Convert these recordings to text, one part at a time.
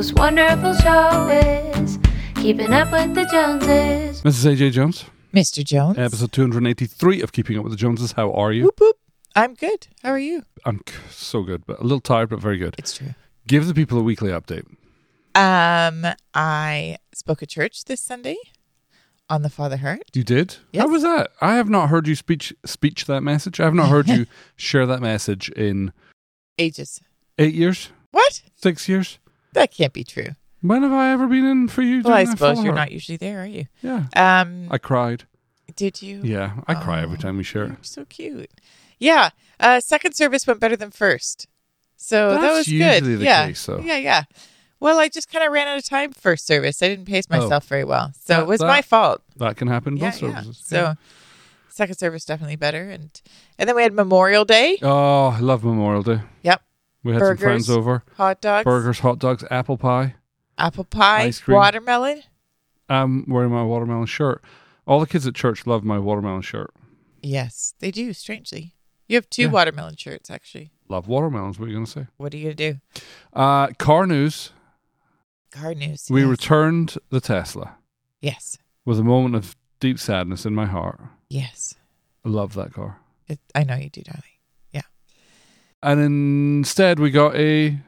most wonderful show is Keeping Up with the Joneses. Mrs. AJ Jones, Mr. Jones. episode 283 of Keeping Up with the Joneses. How are you? Whoop, whoop. I'm good. How are you? I'm so good, but a little tired, but very good. It's true. Give the people a weekly update. Um, I spoke at church this Sunday on the Father Heart. You did? Yes. How was that? I have not heard you speech speech that message. I have not heard you share that message in Ages. eight years, What? six years. That can't be true. When have I ever been in for you? Well, I suppose you're not usually there, are you? Yeah, Um, I cried. did you? Yeah, I cry every Oh. time we share. You're so cute. Yeah. Uh, second service went better than first. So that was usually good. the yeah. case, though. Yeah, yeah. Well, I just kind of ran out of time first service. I didn't pace myself very well. So Oh. That- it was that- my fault. That can happen Yeah, both yeah. services. So Yeah. second service definitely better and and then we had Memorial Day. Oh, I love Memorial Day. Yep. We had Burgers, some friends over. Hot dogs, Burgers, hot dogs, apple pie. apple pie, ice cream. watermelon. I'm wearing my watermelon shirt. All the kids at church love my watermelon shirt. Yes, they do, strangely. You have two Yeah. watermelon shirts actually. Love watermelons. What are you going to say? What are you going to do? Uh, car news. Car news. We yes. returned the Tesla Yes. with a moment of deep sadness in my heart. Yes. I love that car. It, I know you do, darling. And instead, we got a.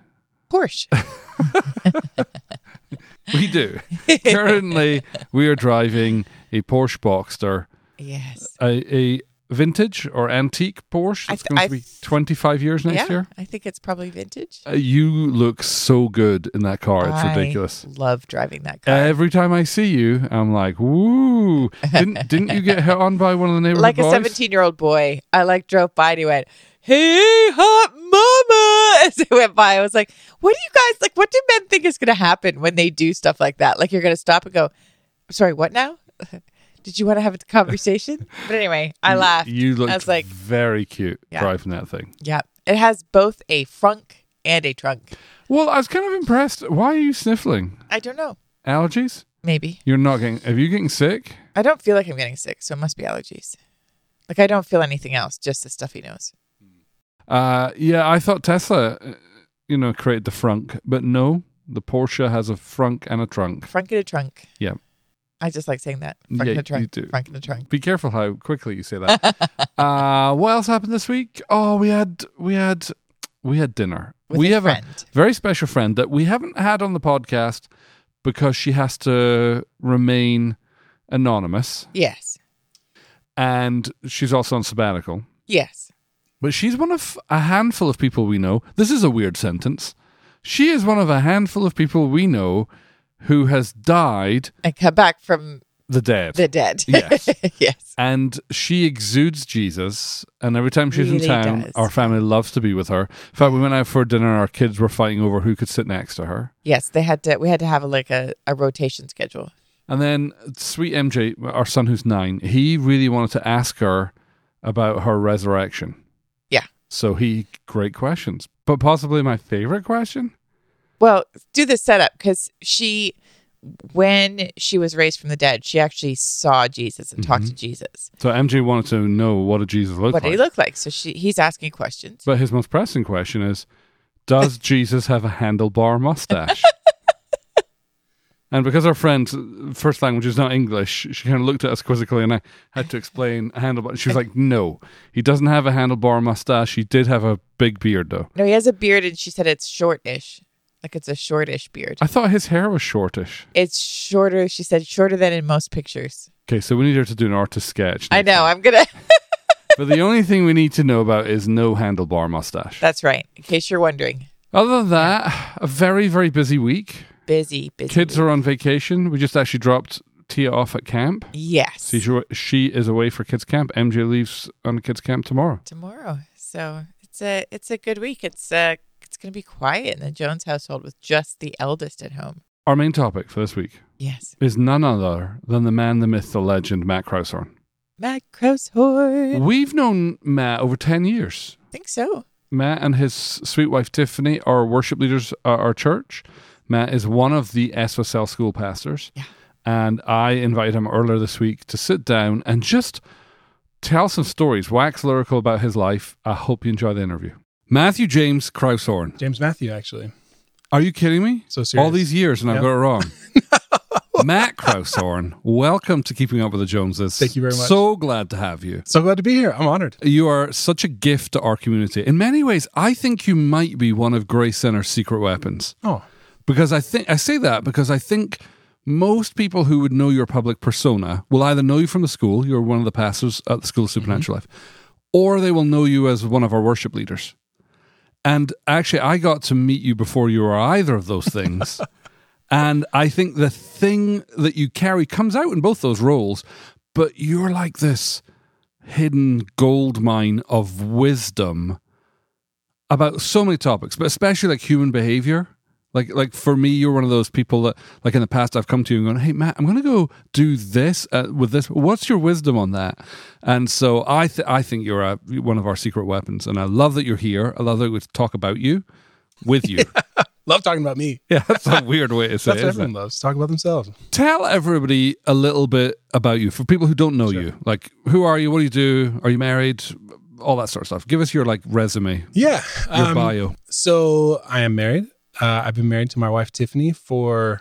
Porsche. We do. Currently, we are driving a Porsche Boxster, yes. a, a vintage or antique Porsche. It's th- going to be 25 years next yeah, year. I think it's probably vintage. Uh, you look so good in that car. It's I ridiculous. love driving that car. Every time I see you, I'm like, "Woo!" Didn't didn't you get hit on by one of the neighborhood like a 17 year old boy. I like drove by and he went, Hey, hot mama. As I went by, I was like, What do you guys like? What do men think is going to happen when they do stuff like that? Like, you're going to stop and go, Sorry, what now? Did you want to have a conversation? But anyway, I laughed. You look I was like, very cute Yeah. driving that thing. Yeah. It has both a frunk and a trunk. Well, I was kind of impressed. Why are you sniffling? I don't know. Allergies? Maybe. You're not getting. Are you getting sick? I don't feel like I'm getting sick, so it must be allergies. Like, I don't feel anything else, just the stuffy nose. Uh, yeah, I thought Tesla, uh, you know, created the frunk, but no, the Porsche has a frunk and a trunk. Frunk and a trunk. Yeah. I just like saying that. Frunk Yeah, and a trunk. you do. Frunk and a trunk. Be careful how quickly you say that. uh, what else happened this week? Oh, we had we had we had dinner. With we a have friend. a very special friend that we haven't had on the podcast because she has to remain anonymous Yes. and she's also on sabbatical. Yes. But she's one of a handful of people we know. This is a weird sentence. She is one of a handful of people we know who has died And come back from the dead. the dead. Yes. yes. and she exudes Jesus. And every time she's Really in town, does. our family loves to be with her. In fact, we went out for dinner. And our kids were fighting over who could sit next to her. Yes. They had to we had to have a, like a, a rotation schedule. And then sweet MJ, our son who's nine, he really wanted to ask her about her resurrection. So he great questions, but possibly my favorite question. Well, do the setup because she when she was raised from the dead, she actually saw Jesus and talked mm-hmm. to Jesus. So MJ wanted to know what did Jesus look what like. did he look like? So she he's asking questions. But his most pressing question is, does Jesus have a handlebar mustache? And because our friend's first language is not English, she kind of looked at us quizzically, and I had to explain a handlebar. She was like, "No, he doesn't have a handlebar mustache. He did have a big beard, though." No, he has a beard and she said it's shortish. Like it's a shortish beard. I thought his hair was shortish. It's shorter, she said, shorter than in most pictures. Okay, so we need her to do an artist sketch. I know, time. I'm gonna but the only thing we need to know about is no handlebar mustache. That's right. In case you're wondering. Other than that, a very very busy week. Busy, busy. Kids are on vacation. We just actually dropped Tia off at camp. Yes. So she- she is away for kids camp. MJ leaves on kids camp tomorrow. tomorrow. So it's a it's a good week. It's uh it's gonna be quiet in the Jones household with just the eldest at home. Our main topic for this week Yes. is none other than the man, the myth, the legend, Matt Kraushorn. Matt Kraushorn. We've known Matt over 10 years. I think so. Matt and his sweet wife Tiffany are worship leaders at our church. Matt is one of the SOSL school pastors. Yeah. And I invited him earlier this week to sit down and just tell some stories, wax lyrical about his life. I hope you enjoy the interview. Matthew James Kraushorn. James Matthew, actually. Are you kidding me? So serious. All these years and I've got it wrong. Matt Kraushorn, welcome to Keeping Up with the Joneses. Thank you very much. So glad to have you. So glad to be here. I'm honored. You are such a gift to our community. In many ways, I think you might be one of Grace Center's secret weapons. Oh, Because I think I say that because I think most people who would know your public persona will either know you from the school, you're one of the pastors at the School of Supernatural mm-hmm. Life, or they will know you as one of our worship leaders. And actually, I got to meet you before you were either of those things. and I think the thing that you carry comes out in both those roles, but you're like this hidden gold mine of wisdom about so many topics, but especially like human behavior. Like, like for me, you're one of those people that, like in the past, I've come to you and gone, "Hey, Matt, I'm going to go do this uh, with this. What's your wisdom on that?" And so I, th- I think you're a, one of our secret weapons, and I love that you're here. I love that we talk about you with you. love talking about me. yeah, that's a weird way to say That's it. what isn't it? everyone loves. Talk about themselves. Tell everybody a little bit about you for people who don't know you. Like, who are you? What do you do? Are you married? All that sort of stuff. Give us your like resume, Yeah. your um, bio. So I am married. Uh, I've been married to my wife Tiffany for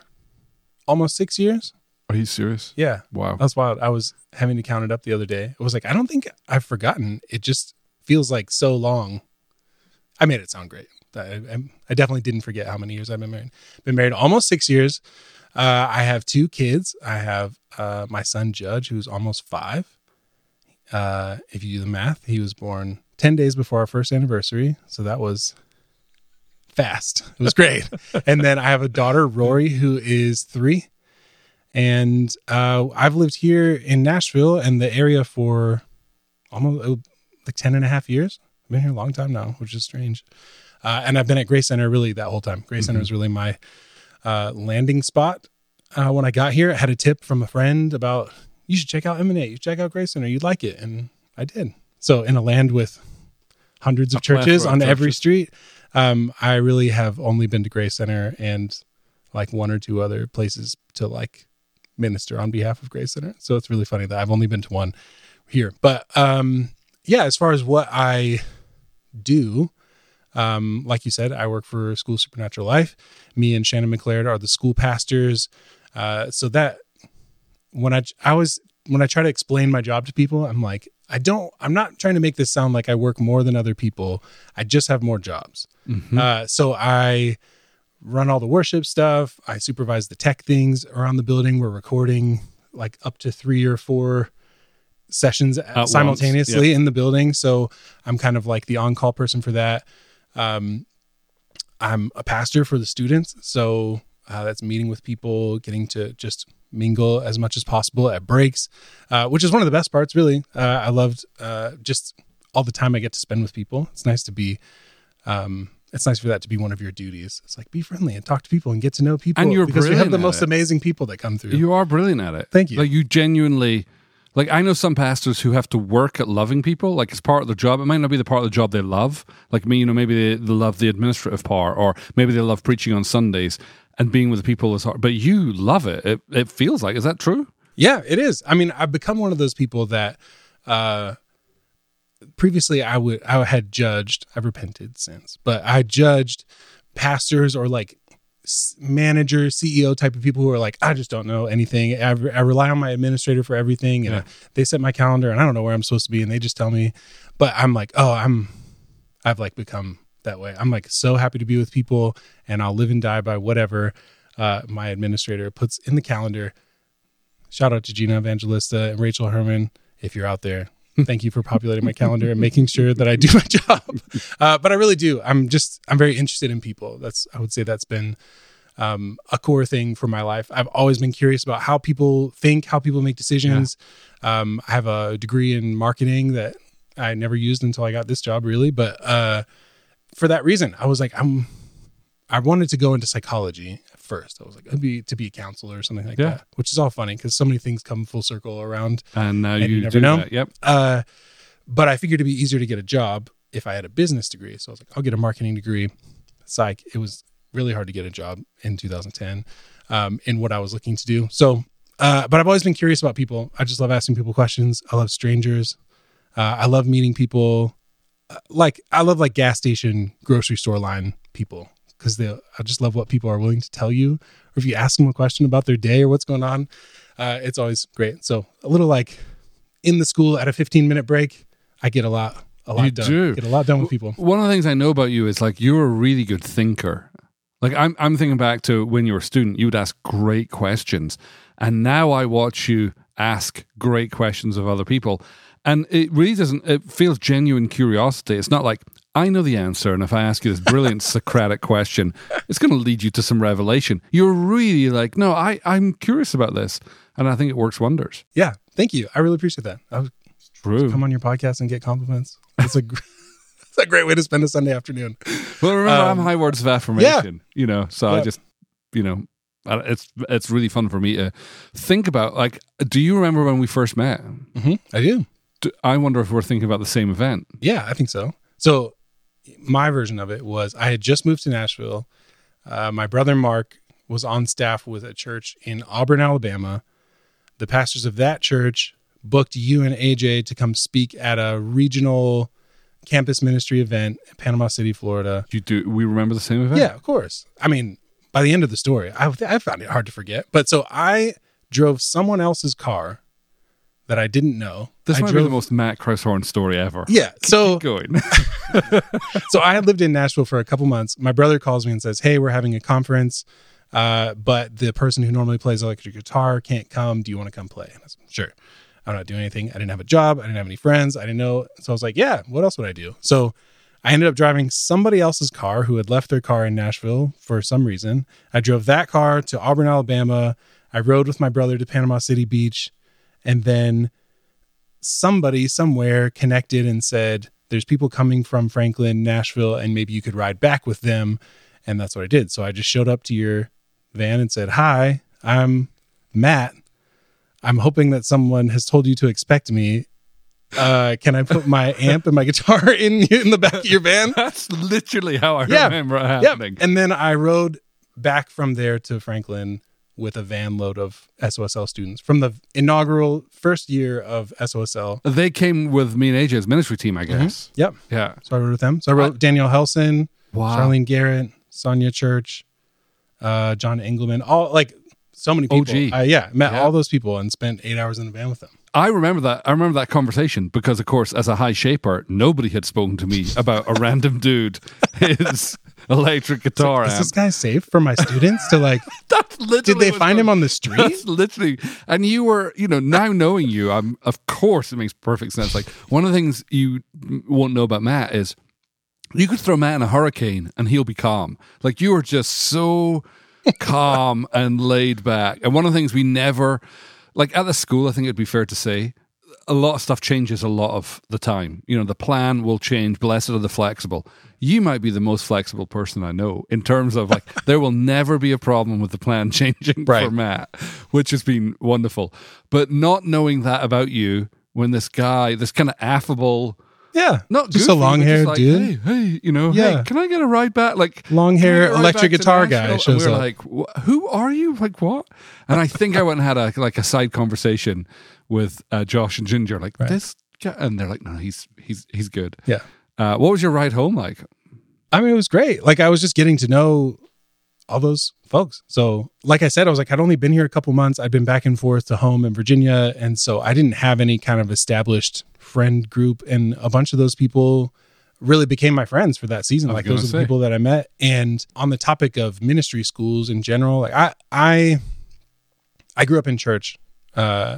almost six years. Are you serious? Yeah, Wow. that's wild. I was having to count it up the other day. I was like, I don't think I've forgotten. It just feels like so long. I made it sound great. I, I, definitely didn't forget how many years I've been married. Been married almost six years. Uh, I have two kids. I have uh, my son Judge, who's almost five. Uh, if you do the math, he was born ten days before our first anniversary, so that was fast. It was great. and then I have a daughter, Rory, who is three. And uh, I've lived here in Nashville and the area for almost uh, like 10 and a half years. I've been here a long time now, which is strange. Uh, and I've been at Grace Center really that whole time. Grace Center was really my uh, landing spot. Uh, when I got here, I had a tip from a friend about you should check out Emanate, you check out Grace Center, you'd like it. And I did. So, in a land with hundreds of churches on every street, um, I really have only been to Grace Center and like one or two other places to like minister on behalf of Grace Center. So it's really funny that I've only been to one here. But um, yeah, as far as what I do, um, like you said, I work for School Supernatural Life. Me and Shannon McLeod are the school pastors. Uh, so that when I I was when I try to explain my job to people, I'm like, I don't. I'm not trying to make this sound like I work more than other people. I just have more jobs. Uh, so I run all the worship stuff. I supervise the tech things around the building. We're recording like up to three or four sessions once, simultaneously in the building. So I'm kind of like the on call person for that. Um, I'm a pastor for the students. So uh, that's meeting with people, getting to just mingle as much as possible at breaks, uh, which is one of the best parts, really. Uh, I loved uh, just all the time I get to spend with people. It's nice to be um, it's nice for that to be one of your duties. It's like be friendly and talk to people and get to know people. And you're because we have the most it. amazing people that come through. You are brilliant at it. Thank you. Like you genuinely, like I know some pastors who have to work at loving people. Like it's part of their job. It might not be the part of the job they love. Like me, you know, maybe they, they love the administrative part, or maybe they love preaching on Sundays and being with the people is hard. But you love it. It it feels like. Is that true? Yeah, it is. I mean, I've become one of those people that uh previously I would I had judged, I've repented since, but I judged pastors or like manager, CEO type of people who are like, I just don't know anything. I, I rely on my administrator for everything, and Yeah. they set my calendar, and I don't know where I'm supposed to be, and they just tell me. But I'm like, oh, I'm, I've like become that way. I'm like so happy to be with people, and I'll live and die by whatever uh, my administrator puts in the calendar. Shout out to Gina Evangelista and Rachel Herman if you're out there. Thank you for populating my calendar and making sure that I do my job. Uh, but I really do. I'm just I'm very interested in people. That's I would say that's been um, a core thing for my life. I've always been curious about how people think, how people make decisions. Um, I have a degree in marketing that I never used until I got this job, really. But uh, for that reason, I was like, I'm. I wanted to go into psychology first. I was like, I'd be to be a counselor or something like Yeah. that, which is all funny because so many things come full circle around. And now And you, you never do know. that. Yep. Uh, but I figured it'd be easier to get a job if I had a business degree. So I was like, I'll get a marketing degree. Psych. It was really hard to get a job in 2010 um, in what I was looking to do. So, uh, but I've always been curious about people. I just love asking people questions. I love strangers. Uh, I love meeting people. Uh, like I love like gas station, grocery store line people because they I just love what people are willing to tell you. Or if you ask them a question about their day or what's going on, uh, it's always great. So a little like in the school at a 15 minute break, I get a lot a lot You done. do. Get a lot done with people. One of the things I know about you is like you're a really good thinker. Like I'm I'm thinking back to when you were a student, you would ask great questions. And now I watch you ask great questions of other people. And it really doesn't it feels genuine curiosity. It's not like I know the answer, and if I ask you this brilliant Socratic question, it's going to lead you to some revelation. You're really like, no, I, I'm curious about this, and I think it works wonders. Yeah, thank you. I really appreciate that. I was True. come on your podcast and get compliments. It's a it's a great way to spend a Sunday afternoon. Well, remember, Um, I'm high words of affirmation. Yeah. You know, so I just, you know, it's it's really fun for me to think about. Like, do you remember when we first met? hmm I do. Do, I wonder if we're thinking about the same event. Yeah, I think so. So my version of it was I had just moved to Nashville. Uh, my brother Mark was on staff with a church in Auburn, Alabama. The pastors of that church booked you and AJ to come speak at a regional campus ministry event in Panama City, Florida. You do? We remember the same event? Yeah, of course. I mean, by the end of the story, I, I found it hard to forget. But so I drove someone else's car that I didn't know. This I might be the most Matt Kraushorn story ever. Yeah. So Keep going. so I had lived in Nashville for a couple months. My brother calls me and says, "Hey, we're having a conference, uh, but the person who normally plays electric guitar can't come. Do you want to come play?" And I said, "Sure." I'm not doing anything. I didn't have a job. I didn't have any friends. I didn't know. So I was like, "Yeah, what else would I do?" So I ended up driving somebody else's car who had left their car in Nashville for some reason. I drove that car to Auburn, Alabama. I rode with my brother to Panama City Beach, and then somebody somewhere connected and said, There's people coming from Franklin, Nashville, and maybe you could ride back with them. And that's what I did. So I just showed up to your van and said, Hi, I'm Matt. I'm hoping that someone has told you to expect me. Uh, can I put my amp and my guitar in in the back of your van? That's literally how I Yeah. remember it happening. And then I rode back from there to Franklin with a van load of SOSL students from the inaugural first year of SOSL. They came with me and AJ's ministry team, I guess. Yep. Yeah. So I rode with them. So I wrote Daniel Helson, Wow. Charlene Garrett, Sonia Church, uh, John Engelman, all like so many people. OG. Uh, yeah, met Yeah. all those people and spent eight hours in the van with them. I remember that. I remember that conversation because, of course, as a high shaper, nobody had spoken to me about a random dude his electric guitar Is this guy safe for my students to like? That's literally Did they find going- him on the street? That's literally, and you were, you know, now knowing you, I'm, of course, it makes perfect sense. Like one of the things you won't know about Matt is you could throw Matt in a hurricane and he'll be calm. Like you are just so calm and laid back. And one of the things we never, like at the school, I think it'd be fair to say, a lot of stuff changes a lot of the time. You know, the plan will change. Blessed are the flexible. You might be the most flexible person I know in terms of like, there will never be a problem with the plan changing Right. for Matt, which has been wonderful. But not knowing that about you when this guy, this kind of affable, Yeah, not just goofy, a long haired like, dude, Hey, hey, you know, Yeah. hey, can I get a ride back? Like, long hair get a ride electric guitar guy shows and we up. like, who are you? Like what? And I think I went and had a like a side conversation with uh, Josh and Ginger, like Right. this guy, and they're like, no, he's he's he's good. yeah. Uh, what was your ride home like? I mean, it was great. Like I was just getting to know all those folks. So, like I said, I was like, I'd only been here a couple months. I'd been back and forth to home in Virginia, and so I didn't have any kind of established friend group. And a bunch of those people really became my friends for that season. Like those are the people that I met. And on the topic of ministry schools in general, like I, I, I grew up in church. Uh,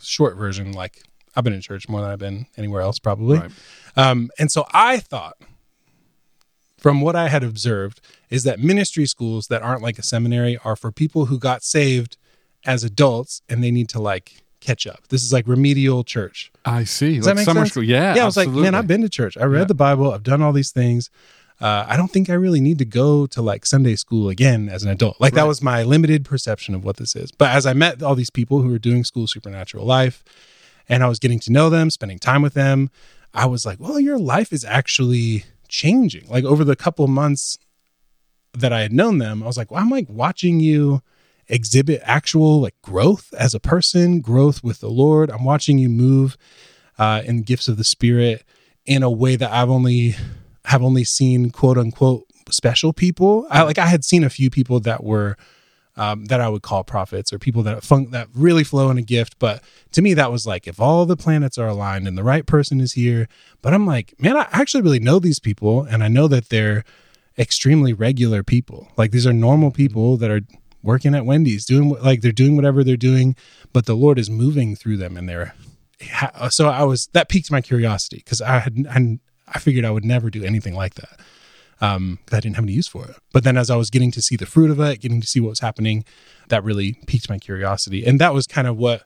short version, like I've been in church more than I've been anywhere else, probably. Right. Um, and so I thought, from what I had observed, is that ministry schools that aren't like a seminary are for people who got saved as adults and they need to like catch up. This is like remedial church. I see. Does like that make summer sense? school. Yeah. yeah, I was like, man. I've been to church. I read Yeah. the Bible. I've done all these things. Uh, I don't think I really need to go to like Sunday school again as an adult. Like that was my limited perception of what this is. But as I met all these people who were doing school supernatural life, and I was getting to know them, spending time with them, I was like, well, your life is actually changing. Like over the couple months that I had known them, I was like, well, I'm like watching you exhibit actual like growth as a person, growth with the Lord. I'm watching you move uh, in gifts of the Spirit in a way that I've only have only seen quote unquote special people. I like I had seen a few people that were um, that I would call prophets or people that fun- that really flow in a gift. But to me, that was like if all the planets are aligned and the right person is here. But I'm like, man, I actually really know these people, and I know that they're extremely regular people. Like these are normal people that are working at Wendy's, doing like they're doing whatever they're doing, but the Lord is moving through them, and they're ha- so I was that piqued my curiosity because I had I, I figured I would never do anything like that um I didn't have any use for it. But then as I was getting to see the fruit of it, getting to see what was happening, that really piqued my curiosity, and that was kind of what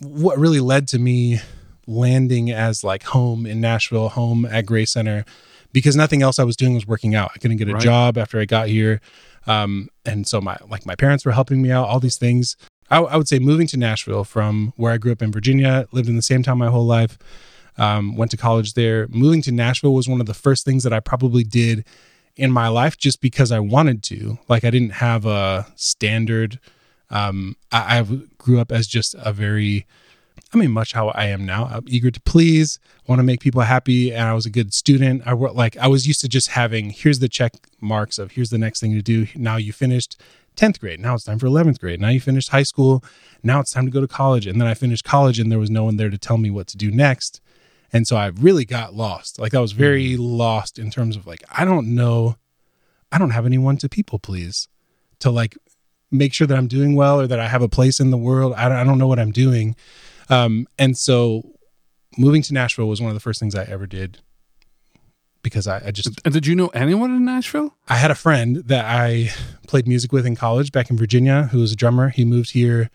what really led to me landing as like home in Nashville, home at Grace Center, because nothing else I was doing was working out. I couldn't get a Right. job after I got here, um, and so my like my parents were helping me out. All these things. I, I would say moving to Nashville from where I grew up in Virginia, lived in the same town my whole life, um, went to college there. Moving to Nashville was one of the first things that I probably did in my life just because I wanted to. Like I didn't have a standard. Um, I, I grew up as just a very, I mean, much how I am now. I'm eager to please, want to make people happy, and I was a good student. I worked like I was used to just having here's the check marks of here's the next thing to do. Now you finished 10th grade. Now it's time for 11th grade. Now you finished high school. Now it's time to go to college. And then I finished college and there was no one there to tell me what to do next. And so I really got lost. Like I was very lost in terms of like, I don't know, I don't have anyone to people please to like make sure that I'm doing well or that I have a place in the world. I don't, I don't know what I'm doing. Um, and so moving to Nashville was one of the first things I ever did because I, I just And did you know anyone in Nashville? I had a friend that I played music with in college back in Virginia who was a drummer. He moved here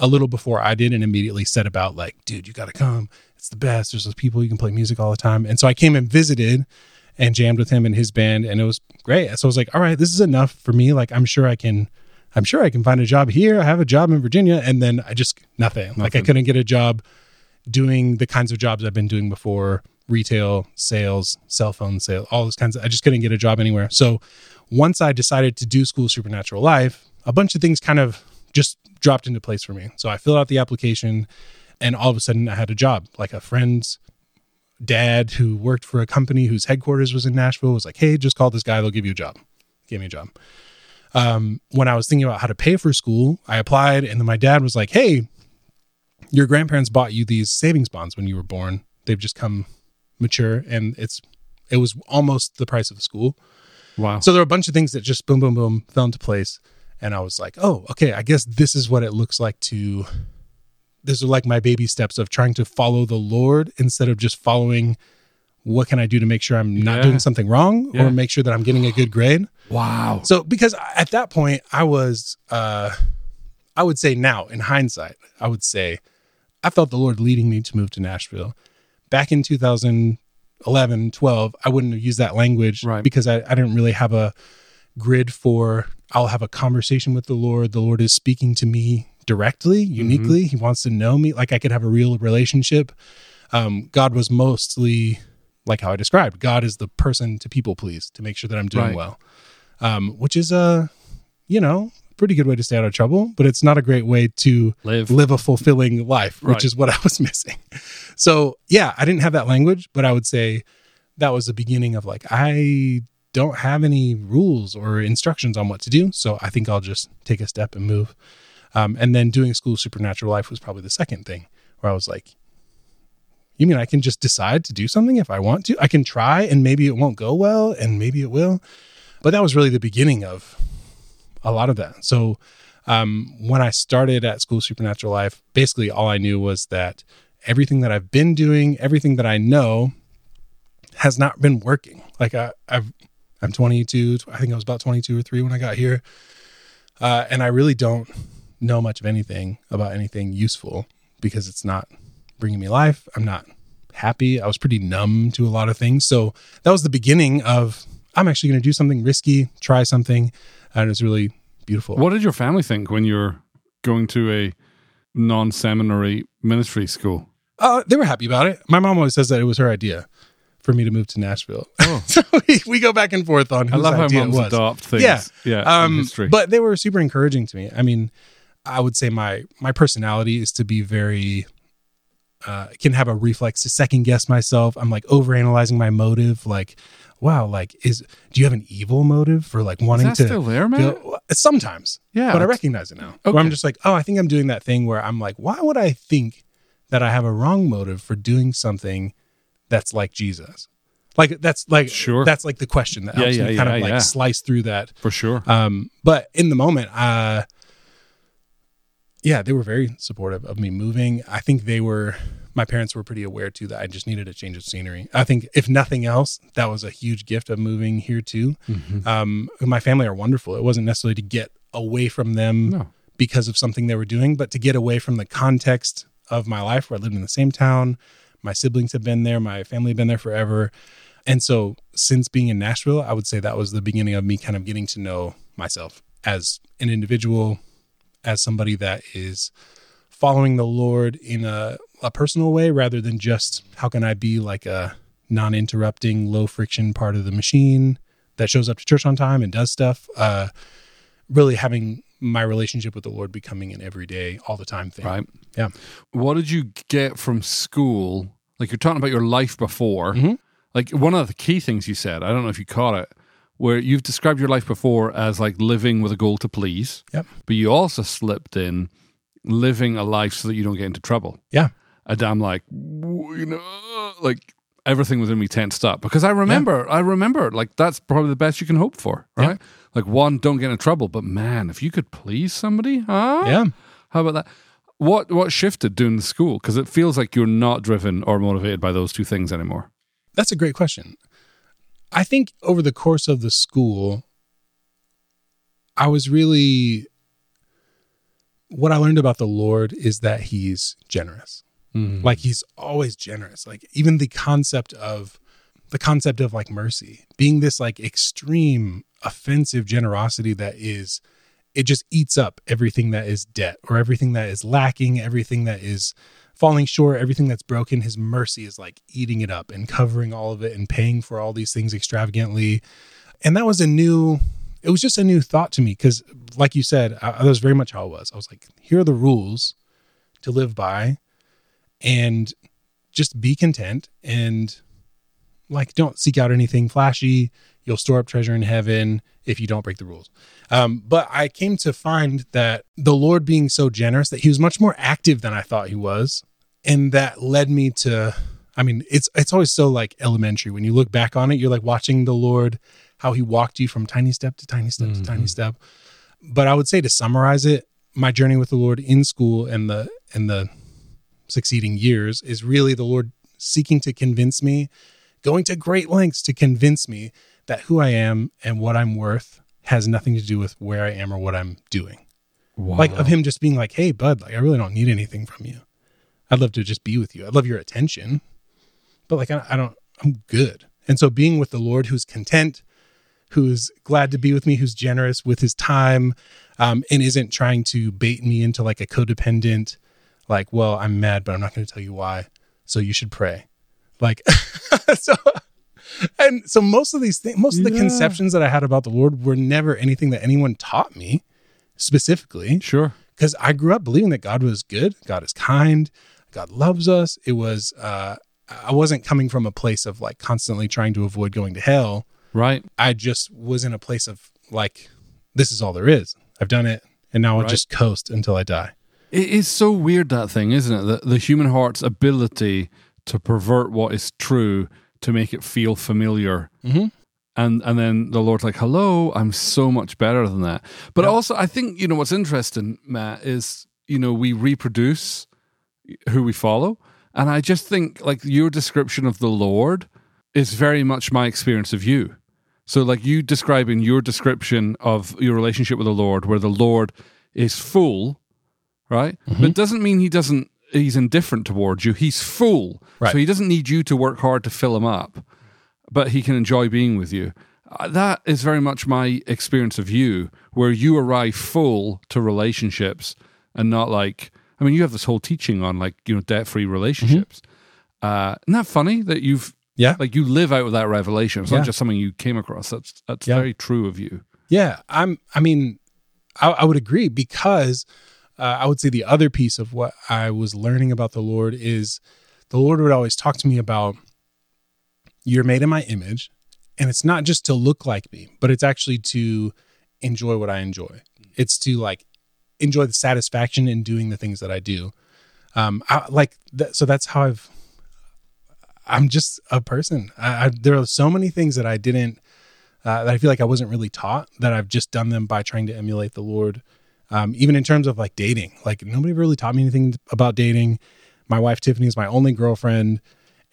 a little before I did and immediately set about like, dude, you got to come. It's the best. There's those people you can play music all the time. And so I came and visited and jammed with him and his band and it was great. So I was like, all right, this is enough for me. Like I'm sure I can I'm sure I can find a job here. I have a job in Virginia and then I just nothing. Like I couldn't get a job doing the kinds of jobs I've been doing before retail, sales, cell phone sales, all those kinds of I just couldn't get a job anywhere. So once I decided to do school supernatural life, a bunch of things kind of just dropped into place for me. So I filled out the application and all of a sudden I had a job. Like a friend's dad who worked for a company whose headquarters was in Nashville was like, Hey, just call this guy, they'll give you a job. Gave me a job. Um, when I was thinking about how to pay for school, I applied and then my dad was like, Hey, your grandparents bought you these savings bonds when you were born. They've just come mature and it's it was almost the price of the school. Wow. So there were a bunch of things that just boom, boom, boom fell into place. And I was like, oh, okay, I guess this is what it looks like to, these are like my baby steps of trying to follow the Lord instead of just following what can I do to make sure I'm not Yeah. doing something wrong Yeah. or make sure that I'm getting a good grade. wow. So because at that point I was, uh, I would say now in hindsight, I would say I felt the Lord leading me to move to Nashville. Back in 2011, 12, I wouldn't have used that language Right. because I, I didn't really have a grid for I'll have a conversation with the Lord. The Lord is speaking to me directly, uniquely. He wants to know me. Like I could have a real relationship. Um, God was mostly like how I described. God is the person to people please to make sure that I'm doing Right. well, um, which is a, you know, pretty good way to stay out of trouble, but it's not a great way to Live. live a fulfilling life, Right. which is what I was missing. So yeah, I didn't have that language, but I would say that was the beginning of like, I don't have any rules or instructions on what to do. So I think I'll just take a step and move. Um, and then doing school supernatural life was probably the second thing where I was like, you mean I can just decide to do something if I want to? I can try and maybe it won't go well and maybe it will. But that was really the beginning of a lot of that. So um, when I started at School Supernatural Life, basically all I knew was that everything that I've been doing, everything that I know, has not been working. Like I, I've, I'm 22. I think I was about 22 or three when I got here, uh, and I really don't know much of anything about anything useful because it's not bringing me life. I'm not happy. I was pretty numb to a lot of things. So that was the beginning of I'm actually going to do something risky, try something, and it's really beautiful. What did your family think when you were going to a non-seminary ministry school? Uh, they were happy about it. My mom always says that it was her idea for me to move to Nashville. Oh. so we, we go back and forth on I whose love idea it moms was. adopt things. Yeah. yeah. Um, but they were super encouraging to me. I mean, I would say my my personality is to be very uh, can have a reflex to second guess myself. I'm like overanalyzing my motive. Like, wow, like is do you have an evil motive for like Is wanting that to still there, man? sometimes. yeah. but I recognize it now. Okay. Where I'm just like, oh, I think I'm doing that thing where I'm like, why would I think that I have a wrong motive for doing something that's like Jesus? Like that's like Sure. that's like the question that Yeah, helps yeah, me kind yeah, of like slice through that. for sure. Um, but in the moment, uh, yeah, they were very supportive of me moving. I think they were. My parents were pretty aware too that I just needed a change of scenery. I think, if nothing else, that was a huge gift of moving here too. Mhm. Um, my family are wonderful. It wasn't necessarily to get away from them No. because of something they were doing, but to get away from the context of my life where I lived in the same town. My siblings have been there, my family had been there forever. And so since being in Nashville, I would say that was the beginning of me kind of getting to know myself as an individual, as somebody that is following the Lord in a, a personal way rather than just how can I be like a non interrupting, low friction part of the machine that shows up to church on time and does stuff. Uh, really having my relationship with the Lord becoming an everyday, all the time thing. Right. Yeah. What did you get from school? Like you're talking about your life before. Mhm. Like one of the key things you said, I don't know if you caught it, where you've described your life before as like living with a goal to please. Yep. But you also slipped in living a life so that you don't get into trouble. Yeah. And I'm like, you know, like everything within me tensed up because I remember, I remember, like that's probably the best you can hope for, Yeah. Like one, don't get in trouble, but man, if you could please somebody, huh? Yeah. How about that? What what shifted doing the school? Because it feels like you're not driven or motivated by those two things anymore. That's a great question. I think over the course of the school, I was really, what I learned about the Lord is that He's generous. Mm-hmm. Like He's always generous. Like even the concept of, the concept of like mercy being this like extreme offensive generosity that is it just eats up everything that is debt or everything that is lacking everything that is falling short everything that's broken. His mercy is like eating it up and covering all of it and paying for all these things extravagantly. And that was a new it was just a new thought to me because like you said I, that was very much how it was. I was like here are the rules to live by and just be content and like don't seek out anything flashy you'll store up treasure in heaven if you don't break the rules. Um, but i came to find that the lord being so generous that he was much more active than i thought he was. And that led me to i mean it's it's always so like elementary. When you look back on it you're like watching the lord how he walked you from tiny step to tiny step to tiny step. But i would say to summarize it my journey with the lord in school and the and the succeeding years is really the lord seeking to convince me going to great lengths to convince me that who I am and what I'm worth has nothing to do with where I am or what I'm doing. Wow. Like of him just being like, "Hey, bud, like I really don't need anything from you. I'd love to just be with you. I'd love your attention, but like I, I don't. I'm good." And so being with the Lord, who's content, who's glad to be with me, who's generous with his time, um, and isn't trying to bait me into like a codependent, like, "Well, I'm mad, but I'm not going to tell you why, so you should pray." Like, so and so most of these things most of the Yeah. conceptions that i had about the lord were never anything that anyone taught me specifically sure. because i grew up believing that god was good god is kind god loves us it was uh i wasn't coming from a place of like constantly trying to avoid going to hell Right. i just was in a place of like this is all there is i've done it and now i'll Right. just coast until i die It is so weird that thing, isn't it? The, the human heart's ability to pervert what is true to make it feel familiar. Mhm. And and then the Lord's like, "Hello, I'm so much better than that." But Yeah. also, I think you know what's interesting, Matt, is you know we reproduce who we follow, and I just think like your description of the Lord is very much my experience of you. So, like you describing your description of your relationship with the Lord, where the Lord is full, right? But it doesn't mean he doesn't, he's indifferent towards you. He's full. Right. So he doesn't need you to work hard to fill him up, but he can enjoy being with you. Uh, That is very much my experience of you, where you arrive full to relationships and not like, I mean, you have this whole teaching on like, you know, debt free relationships. Uh, isn't that funny that you've, yeah like, you live out with that revelation? It's Yeah. not just something you came across. That's, that's Yeah. very true of you. Yeah, I'm. I mean, I, I would agree because uh, I would say the other piece of what I was learning about the Lord is the Lord would always talk to me about you're made in my image, and it's not just to look like me, but it's actually to enjoy what I enjoy. It's to like enjoy the satisfaction in doing the things that I do. Um, I, like that, so that's how I've. I'm just a person. I, I, there are so many things that I didn't uh, that I feel like I wasn't really taught that I've just done them by trying to emulate the Lord. Um, even in terms of like dating, like nobody really taught me anything about dating. My wife Tiffany is my only girlfriend,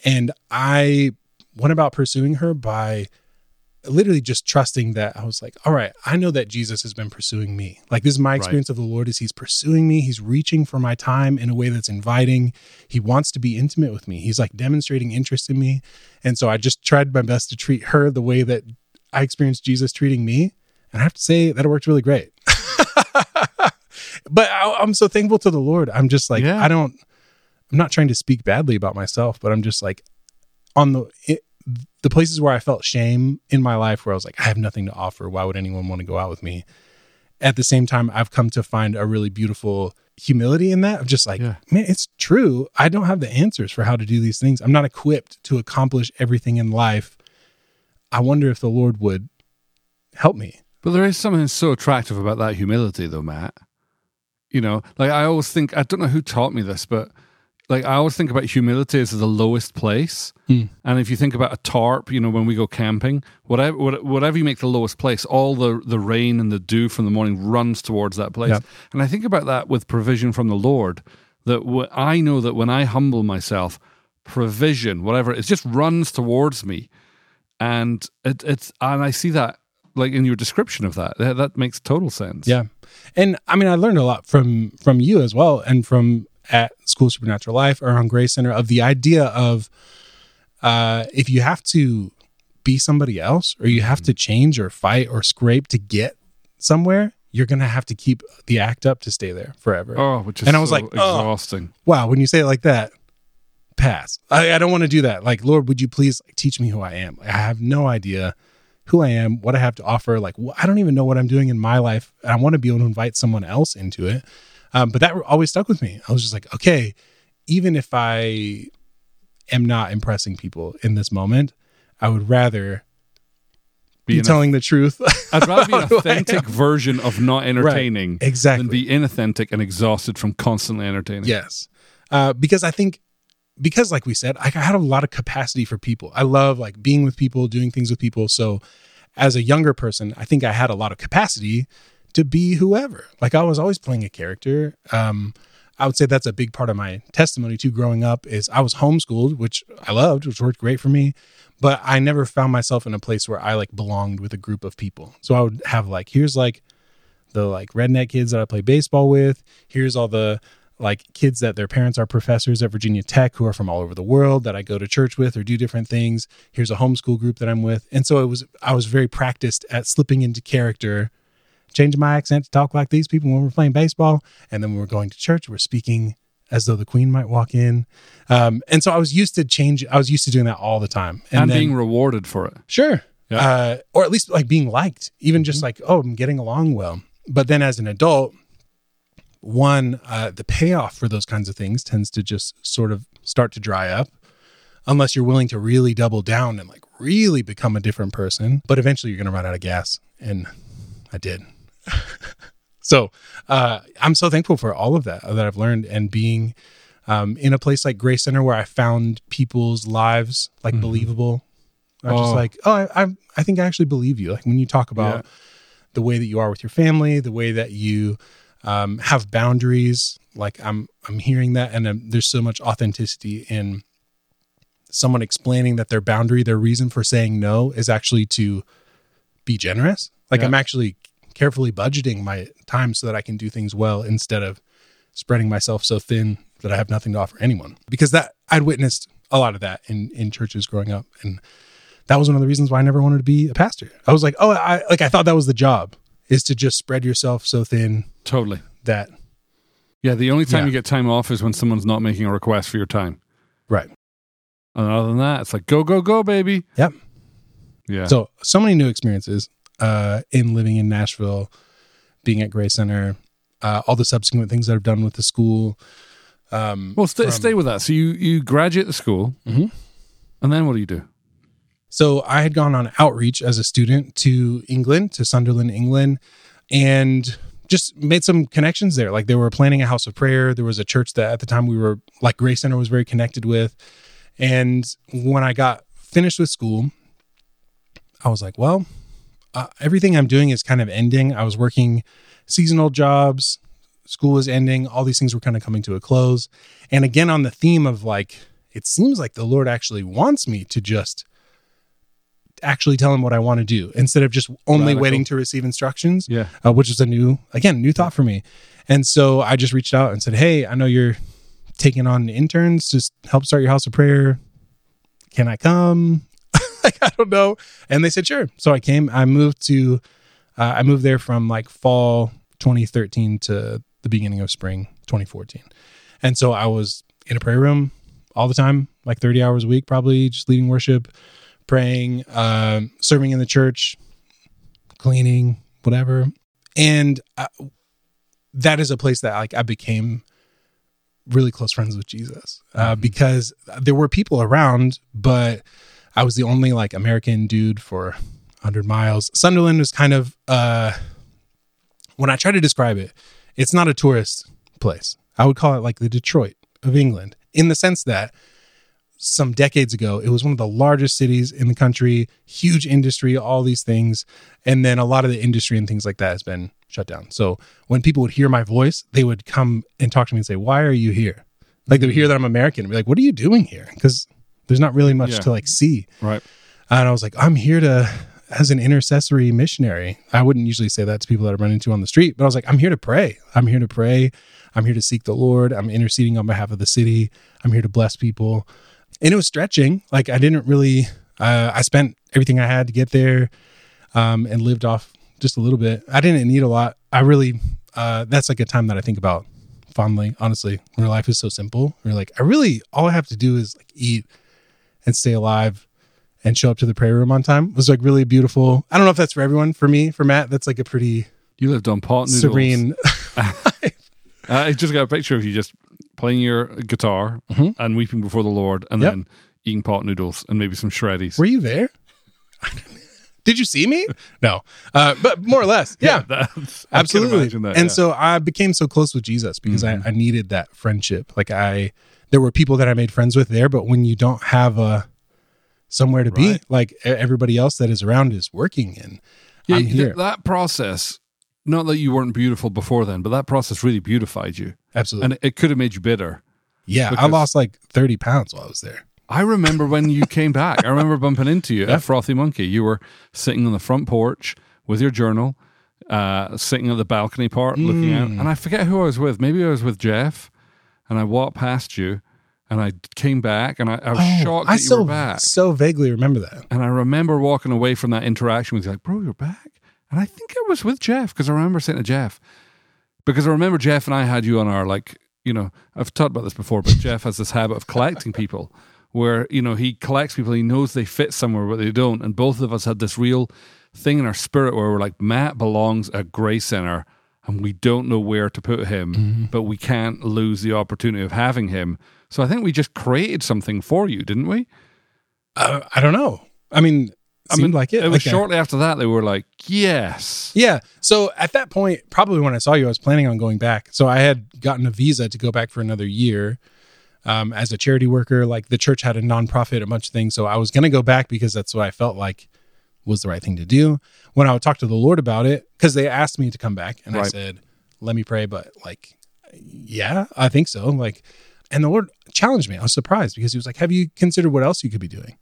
and I went about pursuing her by literally just trusting that I was like, all right, I know that Jesus has been pursuing me. Like this is my experience of the Lord is he's pursuing me. He's reaching for my time in a way that's inviting. He wants to be intimate with me. He's like demonstrating interest in me. And so I just tried my best to treat her the way that I experienced Jesus treating me. And I have to say that it worked really great. But I, I'm so thankful to the Lord. I'm just like, Yeah. I don't, I'm not trying to speak badly about myself, but I'm just like on the, it, the places where I felt shame in my life where I was like, I have nothing to offer. Why would anyone want to go out with me? At the same time, I've come to find a really beautiful humility in that of just like, Yeah. man, it's true. I don't have the answers for how to do these things. I'm not equipped to accomplish everything in life. I wonder if the Lord would help me. But there is something so attractive about that humility, though, Matt. You know, like I always think, I don't know who taught me this, but like I always think about humility as the lowest place. Hmm. And if you think about a tarp, you know, when we go camping, whatever whatever you make the lowest place, all the the rain and the dew from the morning runs towards that place. Yep. And I think about that with provision from the Lord. That w- I know that when I humble myself, provision, whatever, it just runs towards me, and it, it's and I see that like in your description of that, that, that makes total sense. Yeah. And I mean, I learned a lot from from you as well, and from at School Supernatural Life or on Grace Center of the idea of uh, if you have to be somebody else, or you have to change or fight or scrape to get somewhere, you're gonna have to keep the act up to stay there forever. Oh, which is And I was so like, oh. exhausting. Wow, when you say it like that, pass. I, I don't want to do that. Like, Lord, would you please teach me who I am? I have no idea who I am, what I have to offer. Like, I don't even know what I'm doing in my life. And I want to be able to invite someone else into it. Um, but that always stuck with me. I was just like, okay, even if I am not impressing people in this moment, I would rather be, Be telling the truth. I'd rather be an about who I authentic version of not entertaining Exactly. than be inauthentic and exhausted from constantly entertaining. Yes. Uh, because I think, because like we said, I had a lot of capacity for people. I love like being with people, doing things with people. So as a younger person, I think I had a lot of capacity to be whoever. Like I was always playing a character. Um, I would say that's a big part of my testimony too. Growing up is I was homeschooled, which I loved, which worked great for me. But I never found myself in a place where I like belonged with a group of people. So I would have like, here's like the like redneck kids that I play baseball with. Here's all the like kids that their parents are professors at Virginia Tech who are from all over the world that I go to church with or do different things. Here's a homeschool group that I'm with. And so it was I was very practiced at slipping into character, changing my accent to talk like these people when we're playing baseball. And then when we're going to church, we're speaking as though the queen might walk in. Um, and so I was used to change I was used to doing that all the time. And, then- being rewarded for it. Sure. Yeah. Uh, or at least like being liked, even just like, oh, I'm getting along well. But then as an adult, one, uh, the payoff for those kinds of things tends to just sort of start to dry up unless you're willing to really double down and like really become a different person. But eventually you're going to run out of gas. And I did. so uh, I'm so thankful for all of that that I've learned and being um, in a place like Grace Center where I found people's lives like Mhm. believable. I was just Oh. like, oh, I, I, I think I actually believe you. Like when you talk about Yeah. the way that you are with your family, the way that you um, have boundaries. Like I'm, I'm hearing that, and um, there's so much authenticity in someone explaining that their boundary, their reason for saying no, is actually to be generous. Like Yeah. I'm actually carefully budgeting my time so that I can do things well instead of spreading myself so thin that I have nothing to offer anyone. Because that I'd witnessed a lot of that in in churches growing up, and that was one of the reasons why I never wanted to be a pastor. I was like, oh, I like I thought that was the job is to just spread yourself so thin Totally. that Yeah, the only time Yeah. you get time off is when someone's not making a request for your time. right. And other than that, it's like go, go, go, baby. Yep. Yeah. So so many new experiences uh, in living in Nashville, being at Grace Center, uh, all the subsequent things that I've done with the school. Um, well, stay, from- stay with that. So you you graduate the school, Mhm. and then what do you do? So I had gone on outreach as a student to England, to Sunderland, England, and just made some connections there. Like they were planning a house of prayer. There was a church that at the time we were like Grace Center was very connected with. And when I got finished with school, I was like, well, uh, everything I'm doing is kind of ending. I was working seasonal jobs, school was ending, all these things were kind of coming to a close. And again, on the theme of like, it seems like the Lord actually wants me to just actually tell him what I want to do instead of just only Radical. waiting to receive instructions Yeah. uh, which is a new, again, new thought for me. And so I just reached out and said, Hey, I know you're taking on interns to s- help start your house of prayer. Can I come? like, I don't know. And they said, Sure. So I came. I moved to, uh, I moved there from like fall 2013 to the beginning of spring 2014. And so I was in a prayer room all the time, like 30 hours a week, probably just leading worship, praying, um, serving in the church, cleaning, whatever. And uh, that is a place that like I became really close friends with Jesus uh, because there were people around, but I was the only like American dude for 100 miles. Sunderland was kind of, uh, when I try to describe it, it's not a tourist place. I would call it like the Detroit of England in the sense that some decades ago, it was one of the largest cities in the country, huge industry, all these things. And then a lot of the industry and things like that has been shut down. So when people would hear my voice, they would come and talk to me and say, Why are you here? Like they would hear that I'm American and be like, What are you doing here? Because there's not really much Yeah. to like see. Right. And I was like, I'm here to, as an intercessory missionary. I wouldn't usually say that to people that I run into on the street, but I was like, I'm here to pray. I'm here to pray. I'm here to seek the Lord. I'm interceding on behalf of the city. I'm here to bless people. And it was stretching. Like I didn't really, uh, I spent everything I had to get there um, and lived off just a little bit. I didn't need a lot. I really, uh, that's like a time that I think about fondly, honestly, where life is so simple. you're like, I really, all I have to do is like eat and stay alive and show up to the prayer room on time it was like really beautiful. I don't know if that's for everyone. For me, for Matt, that's like a pretty You lived on pot noodles. serene. Uh, I just got a picture of you just playing your guitar Mhm. and weeping before the Lord, and Yep. then eating pot noodles and maybe some shreddies. Were you there? Did you see me? No, uh, but more or less, yeah. that's, absolutely that, and yeah. so i became so close with jesus because Mhm. I, I needed that friendship like i there were people that i made friends with there but when you don't have a somewhere to be like everybody else that is around is working and yeah, i'm th- here that process. Not that you weren't beautiful before then, but that process really beautified you, absolutely and it, it could have made you bitter. yeah i lost like 30 pounds while i was there I remember when you came back. I remember bumping into you Yeah. at Frothy Monkey. You were sitting on the front porch with your journal, uh, sitting at the balcony part, looking out. Mm. And I forget who I was with. Maybe I was with Jeff. And I walked past you, and I came back, and I, I was shocked that Oh, i you so were back. so vaguely remember that And I remember walking away from that interaction with you, like, bro, you're back. And I think I was with Jeff because I remember saying to Jeff, because I remember Jeff and I had you on our, like, you know, I've talked about this before, but Jeff has this habit of collecting people where, you know, he collects people, he knows they fit somewhere, but they don't. And both of us had this real thing in our spirit where we're like, Matt belongs at Grace Center and we don't know where to put him, but we can't lose the opportunity of having him. So I think we just created something for you, didn't we? uh, i don't know i mean I seemed mean, like it It was like a- shortly after that they were like, yes. Yeah. So at that point, probably when I saw you, I was planning on going back. So I had gotten a visa to go back for another year um, as a charity worker. Like the church had a nonprofit, a bunch of things. So I was going to go back because that's what I felt like was the right thing to do. When I would talk to the Lord about it, because they asked me to come back, and I said, "Let me pray," but like, yeah, I think so. Like, and the Lord challenged me. I was surprised because He was like, "Have you considered what else you could be doing?"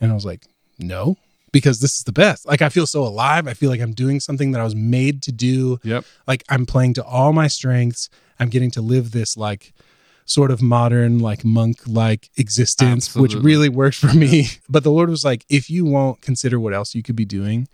And I was like, "No." Because this is the best. Like I feel so alive. I feel like I'm doing something that I was made to do Yep. like I'm playing to all my strengths. I'm getting to live this like sort of modern, like monk like existence, which really works for me. But the Lord was like, if you won't consider what else you could be doing,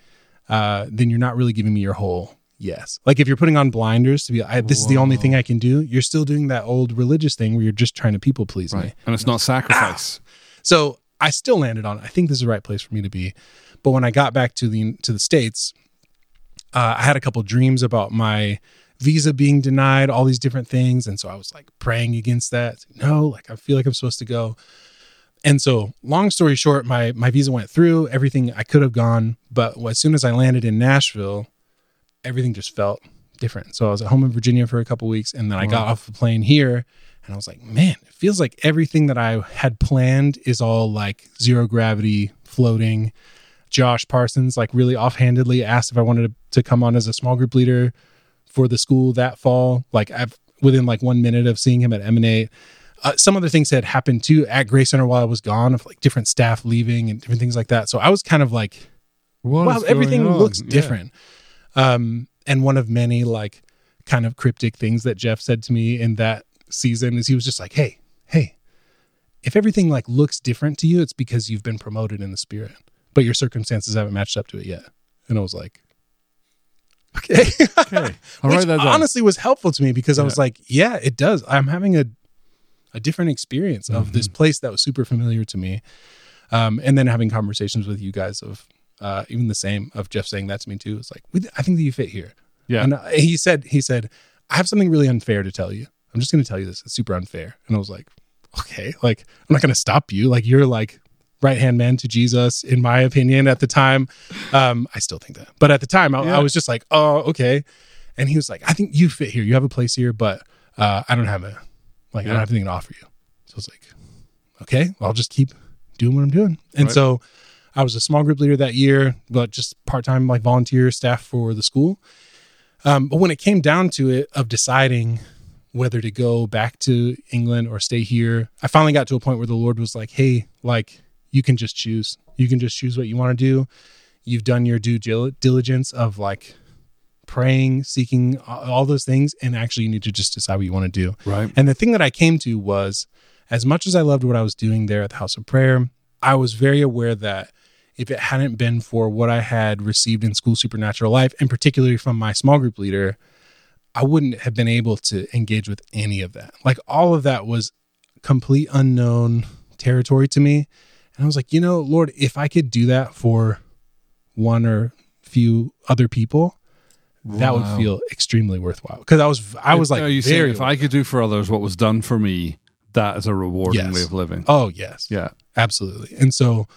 uh, then you're not really giving me your whole yes. Like if you're putting on blinders to be, I, this is the only thing I can do, you're still doing that old religious thing where you're just trying to people please me. And it's not sacrifice. So I still landed on. I think this is the right place for me to be. But when I got back to the to the states, uh, I had a couple dreams about my visa being denied, all these different things, and so I was like praying against that. No, like I feel like I'm supposed to go. and so, long story short, my my visa went through. Everything I could have gone, but as soon as I landed in Nashville, everything just felt different. So I was at home in Virginia for a couple weeks, and then I got off the plane here, and I was like, man, it feels like everything that I had planned is all like zero gravity, floating. Josh Parsons, like really offhandedly, asked if I wanted to, to come on as a small group leader for the school that fall. Like I've within like one minute of seeing him at Emanate. Uh, some other things had happened too at Grace Center while I was gone, of like different staff leaving and different things like that. So I was kind of like, What wow, everything on? looks Yeah. different. Um, and one of many like kind of cryptic things that Jeff said to me in that season is he was just like, "Hey, hey, if everything like looks different to you, it's because you've been promoted in the spirit, but your circumstances haven't matched up to it yet." And I was like, "Okay." Okay. All Which right, that down. honestly was helpful to me because I was like, "Yeah, it does. I'm having a a different experience of Mm-hmm. this place that was super familiar to me." Um, and then having conversations with you guys of uh, even the same of Jeff saying that to me too. It's like, we, I think that you fit here. Yeah. And uh, he said, he said, I have something really unfair to tell you. I'm just going to tell you this. It's super unfair. And I was like, okay, like I'm not going to stop you. Like you're like right hand man to Jesus, in my opinion. At the time, um, I still think that, but at the time, I, Yeah. I was just like, oh, okay. And he was like, I think you fit here. You have a place here, but uh, I don't have a like I don't have anything to offer you. So I was like, okay, I'll just keep doing what I'm doing. And Right. so I was a small group leader that year, but just part time, like volunteer staff for the school. Um, but when it came down to it, of deciding whether to go back to England or stay here, I finally got to a point where the Lord was like, hey, like you can just choose. You can just choose what you want to do. You've done your due diligence of like praying, seeking all those things, and actually you need to just decide what you want to do. Right. And the thing that I came to was as much as I loved what I was doing there at the House of Prayer, I was very aware that if it hadn't been for what I had received in school supernatural life, and particularly from my small group leader, I wouldn't have been able to engage with any of that. Like all of that was complete unknown territory to me. And I was like, you know, Lord, if I could do that for one or few other people, that would feel extremely worthwhile. Because I was, I was like, Are you saying very if I could do for others what was done for me, that is a rewarding Yes. way of living? Oh yes, Yeah. absolutely. And so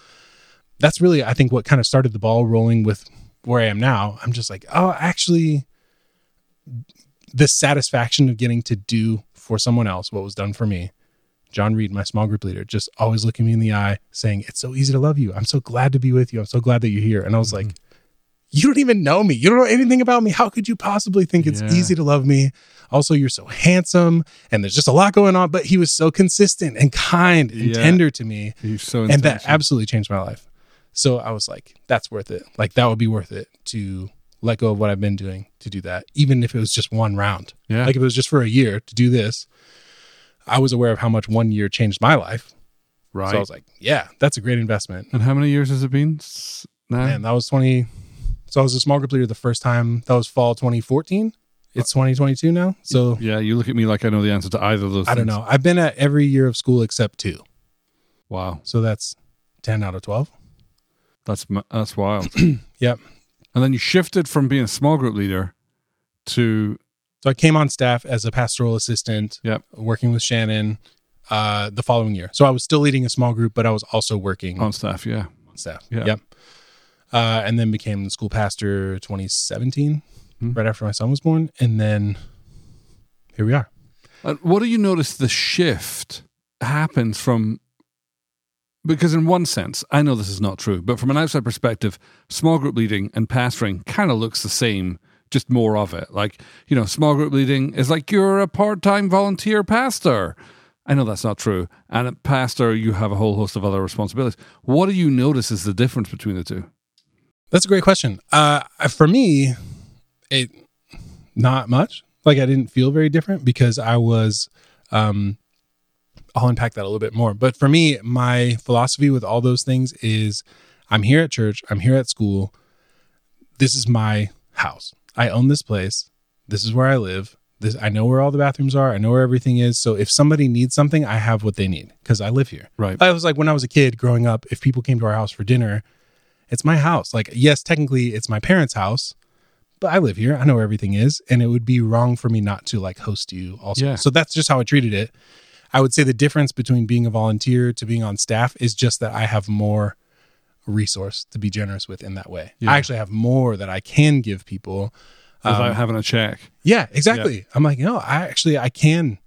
that's really, I think, what kind of started the ball rolling with where I am now. I'm just like, oh, actually, the satisfaction of getting to do for someone else what was done for me. John Reed, my small group leader, just always looking me in the eye, saying, "It's so easy to love you. I'm so glad to be with you. I'm so glad that you're here." And I was mm-hmm. like, "You don't even know me. You don't know anything about me. How could you possibly think it's Yeah. easy to love me?" Also, you're so handsome, and there's just a lot going on. But he was so consistent and kind and Yeah. tender to me so and that absolutely changed my life. So I was like, that's worth it. Like that would be worth it to let go of what I've been doing to do that, even if it was just one round. Yeah. Like if it was just for a year to do this, I was aware of how much one year changed my life. right. So I was like, yeah, that's a great investment. and how many years has it been now? And that was 20. So I was a small group leader the first time. That was fall 2014. It's uh, 2022 now. So yeah, you look at me like I know the answer to either of those I don't know. I've been at every year of school except two. Wow. So that's 10 out of 12. That's that's wild. Yep. And then you shifted from being a small group leader to So I came on staff as a pastoral assistant, Yep. working with Shannon uh, the following year. So I was still leading a small group, but I was also working on staff. Yeah. on staff. Yeah. Yep. Uh, and then became the school pastor 2017, Hmm. right after my son was born. And then here we are. And what do you notice the shift happens from? Because in one sense, I know this is not true, but from an outside perspective, small group leading and pastoring kind of looks the same, just more of it. Like you know, small group leading is like you're a part-time volunteer pastor. I know that's not true. And at pastor, you have a whole host of other responsibilities. What do you notice is the difference between the two? That's a great question. Uh, for me, it not much. Like I didn't feel very different because I was. Um, I'll unpack that a little bit more. But for me, my philosophy with all those things is, I'm here at church. I'm here at school. This is my house. I own this place. This is where I live. This I know where all the bathrooms are. I know where everything is. So if somebody needs something, I have what they need because I live here. Right. I was like when I was a kid growing up, if people came to our house for dinner, it's my house. Like, yes, technically it's my parents' house, but I live here. I know where everything is. And it would be wrong for me not to like host you also. Yeah. So that's just how I treated it. I would say the difference between being a volunteer to being on staff is just that I have more resource to be generous with in that way. Yeah. I actually have more that I can give people. Without Um, having a check. yeah, exactly. I'm like, no, I actually I can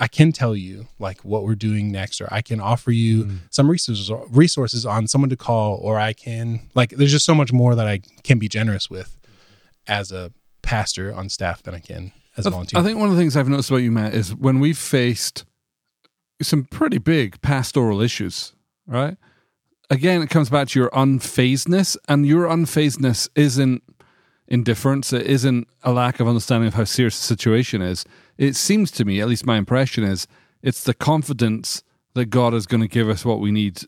I can tell you like what we're doing next or I can offer you Mm. some resources resources on someone to call or I can like there's just so much more that I can be generous with as a pastor on staff than I can as a volunteer. I think one of the things I've noticed about you, Matt, is when we've faced some pretty big pastoral issues, right? Again, it comes back to your unfazedness, and your unfazedness isn't indifference. It isn't a lack of understanding of how serious the situation is. It seems to me, at least my impression is, it's the confidence that God is going to give us what we need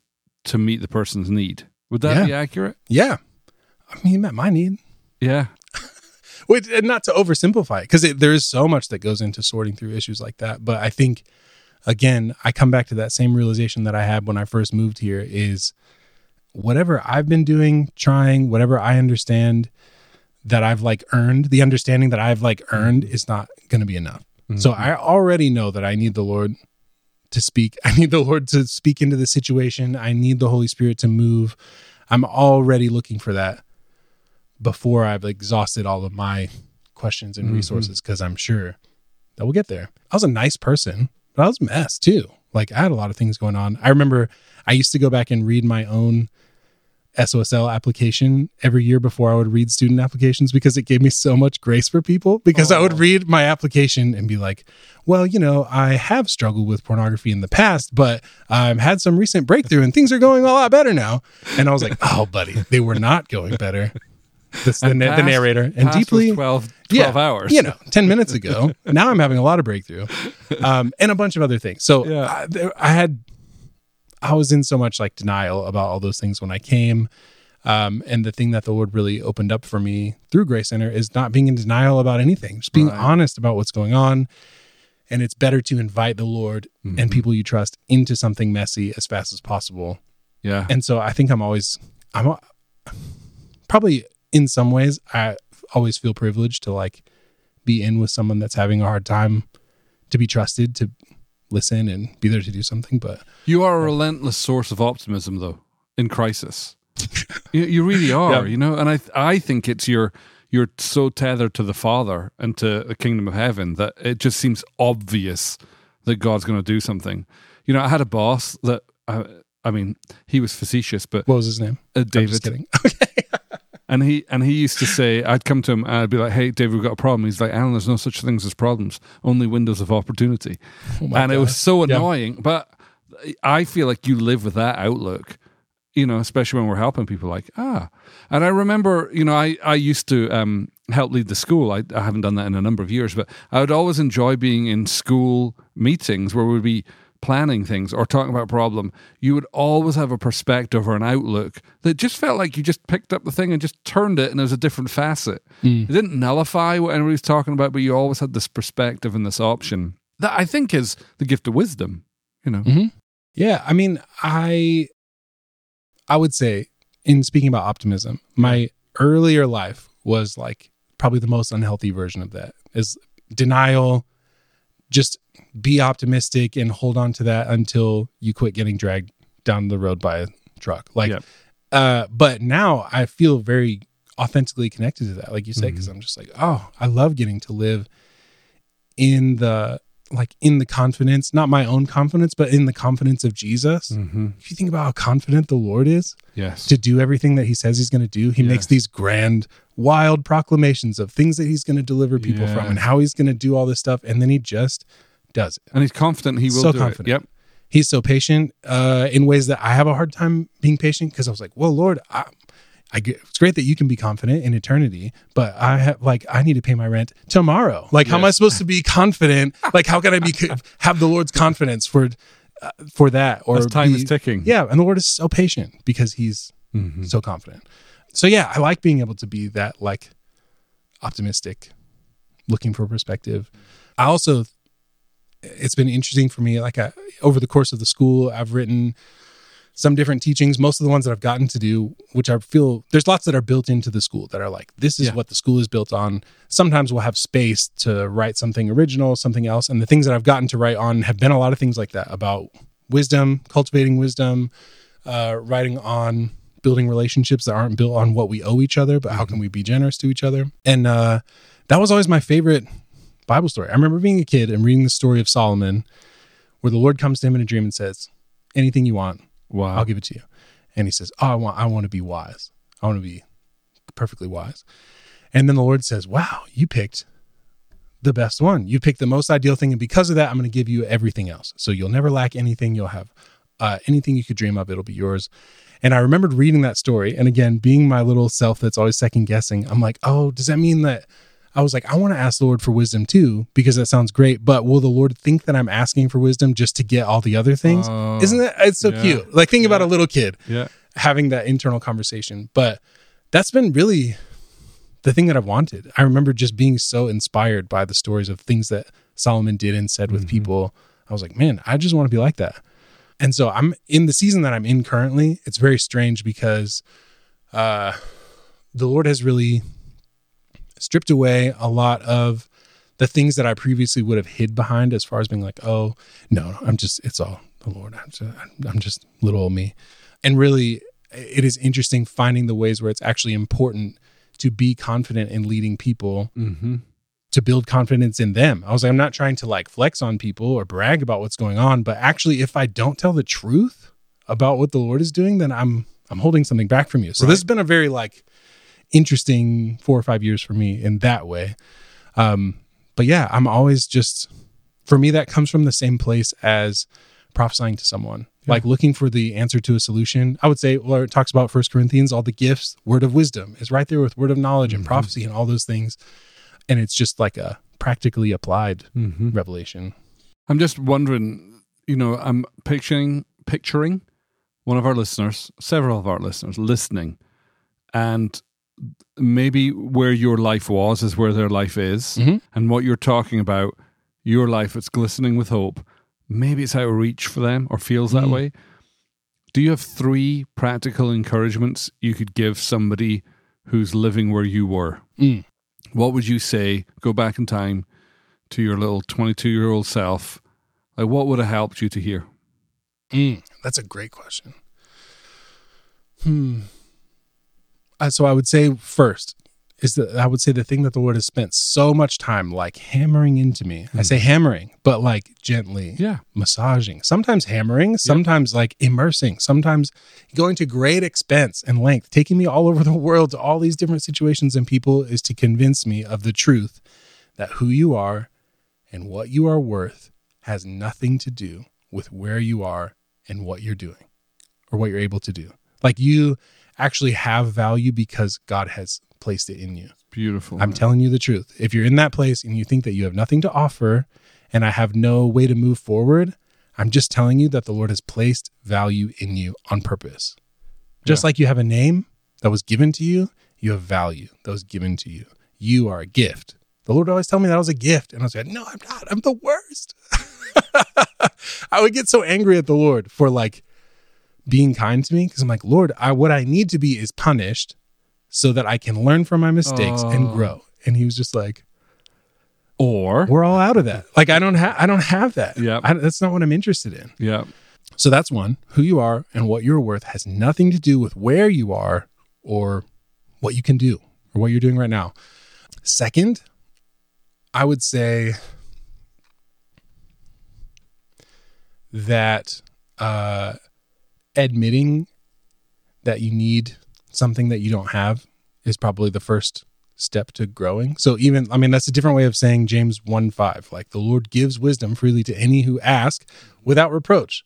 to meet the person's need. Would that Yeah. be accurate? yeah. I mean, you met my need. Yeah. Wait, and not to oversimplify it, because there is so much that goes into sorting through issues like that. But I think, again, I come back to that same realization that I had when I first moved here is whatever I've been doing, trying, whatever I understand that I've like earned, the understanding that I've like mm-hmm. earned is not going to be enough. Mm-hmm. So I already know that I need the Lord to speak. I need the Lord to speak into the situation. I need the Holy Spirit to move. I'm already looking for that before I've exhausted all of my questions and mm-hmm. resources because I'm sure that we'll get there. I was a nice person, but I was a mess too. Like I had a lot of things going on. I remember I used to go back and read my own SOSL application every year before I would read student applications because it gave me so much grace for people. Because I would oh. read my application and be like, well, you know, I have struggled with pornography in the past, but I've had some recent breakthrough and things are going a lot better now. And I was like, oh, buddy, they were not going better. This, the, na- the narrator and deeply 12, 12 hours. you know, 10 minutes ago. now I'm having a lot of breakthrough um, and a bunch of other things. So Yeah. I, there, I had, I was in so much like denial about all those things when I came. Um, and the thing that the Lord really opened up for me through Grace Center is not being in denial about anything, just being Right. honest about what's going on. And it's better to invite the Lord Mm-hmm. and people you trust into something messy as fast as possible Yeah. and so I think I'm always I'm probably in some ways I always feel privileged to like be in with someone that's having a hard time to be trusted to listen and be there to do something but You are a relentless source of optimism, though, in crisis. you, you really are, Yeah. you know. And I, I think it's your you're so tethered to the Father and to the kingdom of heaven that it just seems obvious that God's going to do something. You know, I had a boss that I, I mean, he was facetious, but what was his name uh, David, kidding okay and he and he used to say, I'd come to him and I'd be like, "Hey, David, we've got a problem." He's like, "Alan, there's no such things as problems, only windows of opportunity." Oh and it was so Yeah. annoying. But I feel like you live with that outlook, you know, especially when we're helping people. Like ah, and I remember, you know, I I used to um, help lead the school. I, I haven't done that in a number of years, but I would always enjoy being in school meetings where we'd be planning things or talking about a problem, you would always have a perspective or an outlook that just felt like you just picked up the thing and just turned it and it was a different facet. It didn't nullify what anybody's talking about, but you always had this perspective and this option that I think is the gift of wisdom, you know. Mhm. Yeah, I mean, I I would say in speaking about optimism, my earlier life was like probably the most unhealthy version of that. Is denial, just be optimistic and hold on to that until you quit getting dragged down the road by a truck. Like uh but now I feel very authentically connected to that like you said because i'm just like oh i love getting to live in the like in the confidence not my own confidence but in the confidence of jesus Mm-hmm. if you think about how confident the lord is Yes. to do everything that he says he's going to do he Yeah. makes these grand wild proclamations of things that he's going to deliver people Yeah. from and how he's going to do all this stuff and then he just does it and he's confident he will So do confident. it. Yep. he's so patient uh, in ways that I have a hard time being patient because I was like, well, Lord, I, I get, it's great that you can be confident in eternity, but I have like I need to pay my rent tomorrow. Like, how am I supposed to be confident? Like, how can I be have the Lord's confidence for uh, for that? Or As time be- is ticking. Yeah, and the Lord is so patient because He's Mhm. so confident. So yeah, I like being able to be that like optimistic, looking for perspective. I also it's been interesting for me like I, over the course of the school I've written some different teachings. Most of the ones that I've gotten to do, which I feel there's lots that are built into the school that are like, this is Yeah. what the school is built on. Sometimes we'll have space to write something original, something else. And the things that I've gotten to write on have been a lot of things like that about wisdom, cultivating wisdom, uh, writing on building relationships that aren't built on what we owe each other, but how can we be generous to each other? And uh, that was always my favorite Bible story. I remember being a kid and reading the story of Solomon, where the Lord comes to him in a dream and says, "Anything you want, Wow. I'll give it to you." And he says, "Oh, I want, I want to be wise. I want to be perfectly wise." And then the Lord says, "Wow, you picked the best one. You picked the most ideal thing, and because of that, I'm going to give you everything else. So you'll never lack anything. You'll have uh, anything you could dream of. It'll be yours." And I remembered reading that story, and again, being my little self that's always second guessing, I'm like, "Oh, does that mean that?" I was like, I want to ask the Lord for wisdom too, because that sounds great. But will the Lord think that I'm asking for wisdom just to get all the other things? Oh, Isn't that it's so yeah. cute? Like think about a little kid Yeah. having that internal conversation. But that's been really the thing that I've wanted. I remember just being so inspired by the stories of things that Solomon did and said with people. I was like, man, I just want to be like that. And so I'm in the season that I'm in currently. It's very strange because uh, the Lord has really stripped away a lot of the things that I previously would have hid behind as far as being like, oh, no, I'm just, it's all the Lord. I'm just, I'm just little old me. And really, it is interesting finding the ways where it's actually important to be confident in leading people Mm-hmm. to build confidence in them. I was like, I'm not trying to like flex on people or brag about what's going on, but actually, if I don't tell the truth about what the Lord is doing, then I'm I'm holding something back from you. So this has been a very like interesting four or five years for me in that way. Um, but yeah, I'm always just for me that comes from the same place as prophesying to someone. Like looking for the answer to a solution. I would say, well, it talks about First Corinthians, all the gifts, word of wisdom is right there with word of knowledge and prophecy and all those things and it's just like a practically applied Mm-hmm. revelation. I'm just wondering, you know, I'm picturing picturing one of our listeners, several of our listeners listening, and maybe where your life was is where their life is, Mhm. and what you're talking about, your life it's glistening with hope. Maybe it's out of reach for them or feels that Mm. way. Do you have three practical encouragements you could give somebody who's living where you were? Mm. What would you say? Go back in time to your little 22 year old self. Like, what would have helped you to hear? Mm, that's a great question. Hmm. So I would say first is that I would say the thing that the Lord has spent so much time like hammering into me. I hmm. say hammering, but like gently Yeah. massaging, sometimes hammering, sometimes like immersing, sometimes going to great expense and length, taking me all over the world to all these different situations and people is to convince me of the truth that who you are and what you are worth has nothing to do with where you are and what you're doing or what you're able to do. Like you actually have value because God has placed it in you. Beautiful. I'm telling you the truth. If you're in that place and you think that you have nothing to offer and I have no way to move forward, I'm just telling you that the Lord has placed value in you on purpose. Just Yeah. like you have a name that was given to you, you have value that was given to you. You are a gift. The Lord always tell me that I was a gift. And I was like, no, I'm not. I'm the worst. I would get so angry at the Lord for like being kind to me because I'm like, Lord, I what I need to be is punished so that I can learn from my mistakes and grow. And he was just like, or, we're all out of that. Like I don't have I don't have that. Yeah. That's not what I'm interested in. yeah. So that's one. Who you are and what you're worth has nothing to do with where you are or what you can do or what you're doing right now. Second, I would say that uh, admitting that you need something that you don't have is probably the first step to growing. So even I mean that's a different way of saying James 1 5. Like the Lord gives wisdom freely to any who ask without reproach,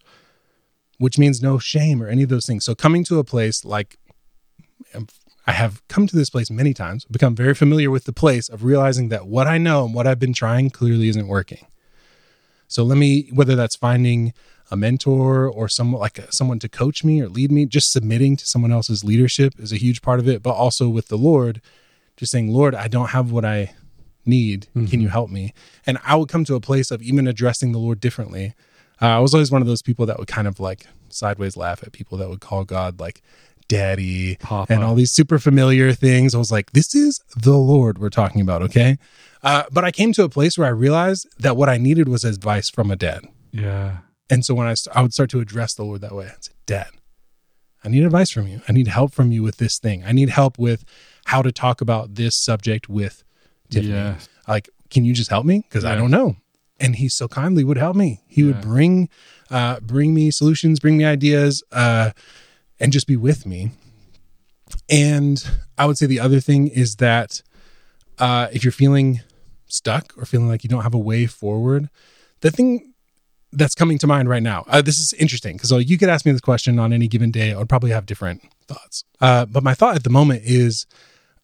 which means no shame or any of those things. So coming to a place like um, I have come to this place many times, become very familiar with the place of realizing that what I know and what I've been trying clearly isn't working. So let me, whether that's finding a mentor or someone like someone to coach me or lead me, just submitting to someone else's leadership is a huge part of it. But also with the Lord, just saying, Lord, I don't have what I need. Can you help me? And I would come to a place of even addressing the Lord differently. Uh, I was always one of those people that would kind of like sideways laugh at people that would call God like daddy Papa. and all these super familiar things. I was like, this is the Lord we're talking about, okay? Uh, but I came to a place where I realized that what I needed was advice from a dad. Yeah. And so when I, st- I would start to address the Lord that way, I'd say, Dad, I need advice from you. I need help from you with this thing. I need help with how to talk about this subject with Tiffany. Like, can you just help me? Because I don't know. And he so kindly would help me. He Yeah. would bring, uh, bring me solutions, bring me ideas, uh, and just be with me. And I would say the other thing is that uh, if you're feeling stuck or feeling like you don't have a way forward, the thing that's coming to mind right now, uh, this is interesting because you could ask me this question on any given day. I would probably have different thoughts. Uh, but my thought at the moment is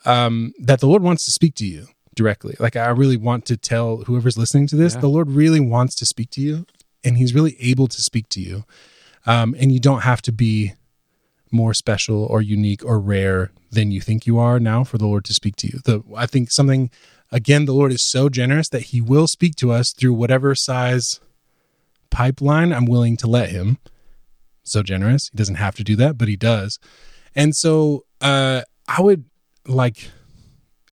um, that the Lord wants to speak to you directly. Like I really want to tell whoever's listening to this, Yeah. the Lord really wants to speak to you, and He's really able to speak to you. Um, and you don't have to be more special or unique or rare than you think you are now for the Lord to speak to you. The I think something again, the Lord is so generous that He will speak to us through whatever size pipeline I'm willing to let Him. So generous. He doesn't have to do that, but He does. And so uh, I would like,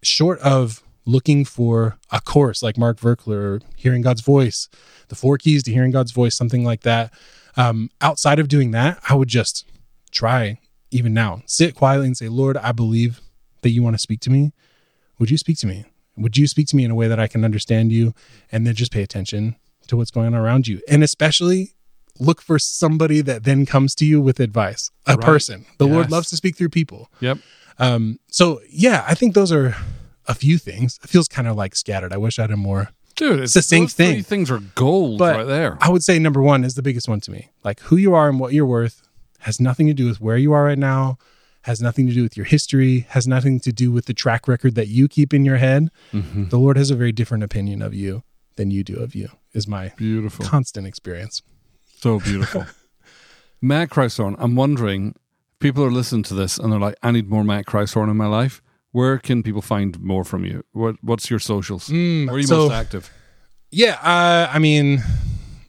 short of looking for a course like Mark Virkler hearing God's voice, the four keys to hearing God's voice, something like that. Um, outside of doing that, I would just try even now, sit quietly and say, Lord, I believe that you want to speak to me. Would you speak to me? Would you speak to me in a way that I can understand you? And then just pay attention to what's going on around you. And especially look for somebody that then comes to you with advice, a Right. person. The Lord loves to speak through people. Yep. Um, so yeah, I think those are a few things. It feels kind of like scattered. I wish I had a more. Dude, it's those three thing. things are gold But right there. I would say number one is the biggest one to me. Like who you are and what you're worth has nothing to do with where you are right now, has nothing to do with your history, has nothing to do with the track record that you keep in your head. Mhm. The Lord has a very different opinion of you than you do of you, is my Beautiful. constant experience. So beautiful. Matt Chrysorn, I'm wondering, people are listening to this and they're like, I need more Matt Chrysorn in my life. Where can people find more from you? What What's your socials? Mm, Where are you so- most active? Yeah, uh, I mean,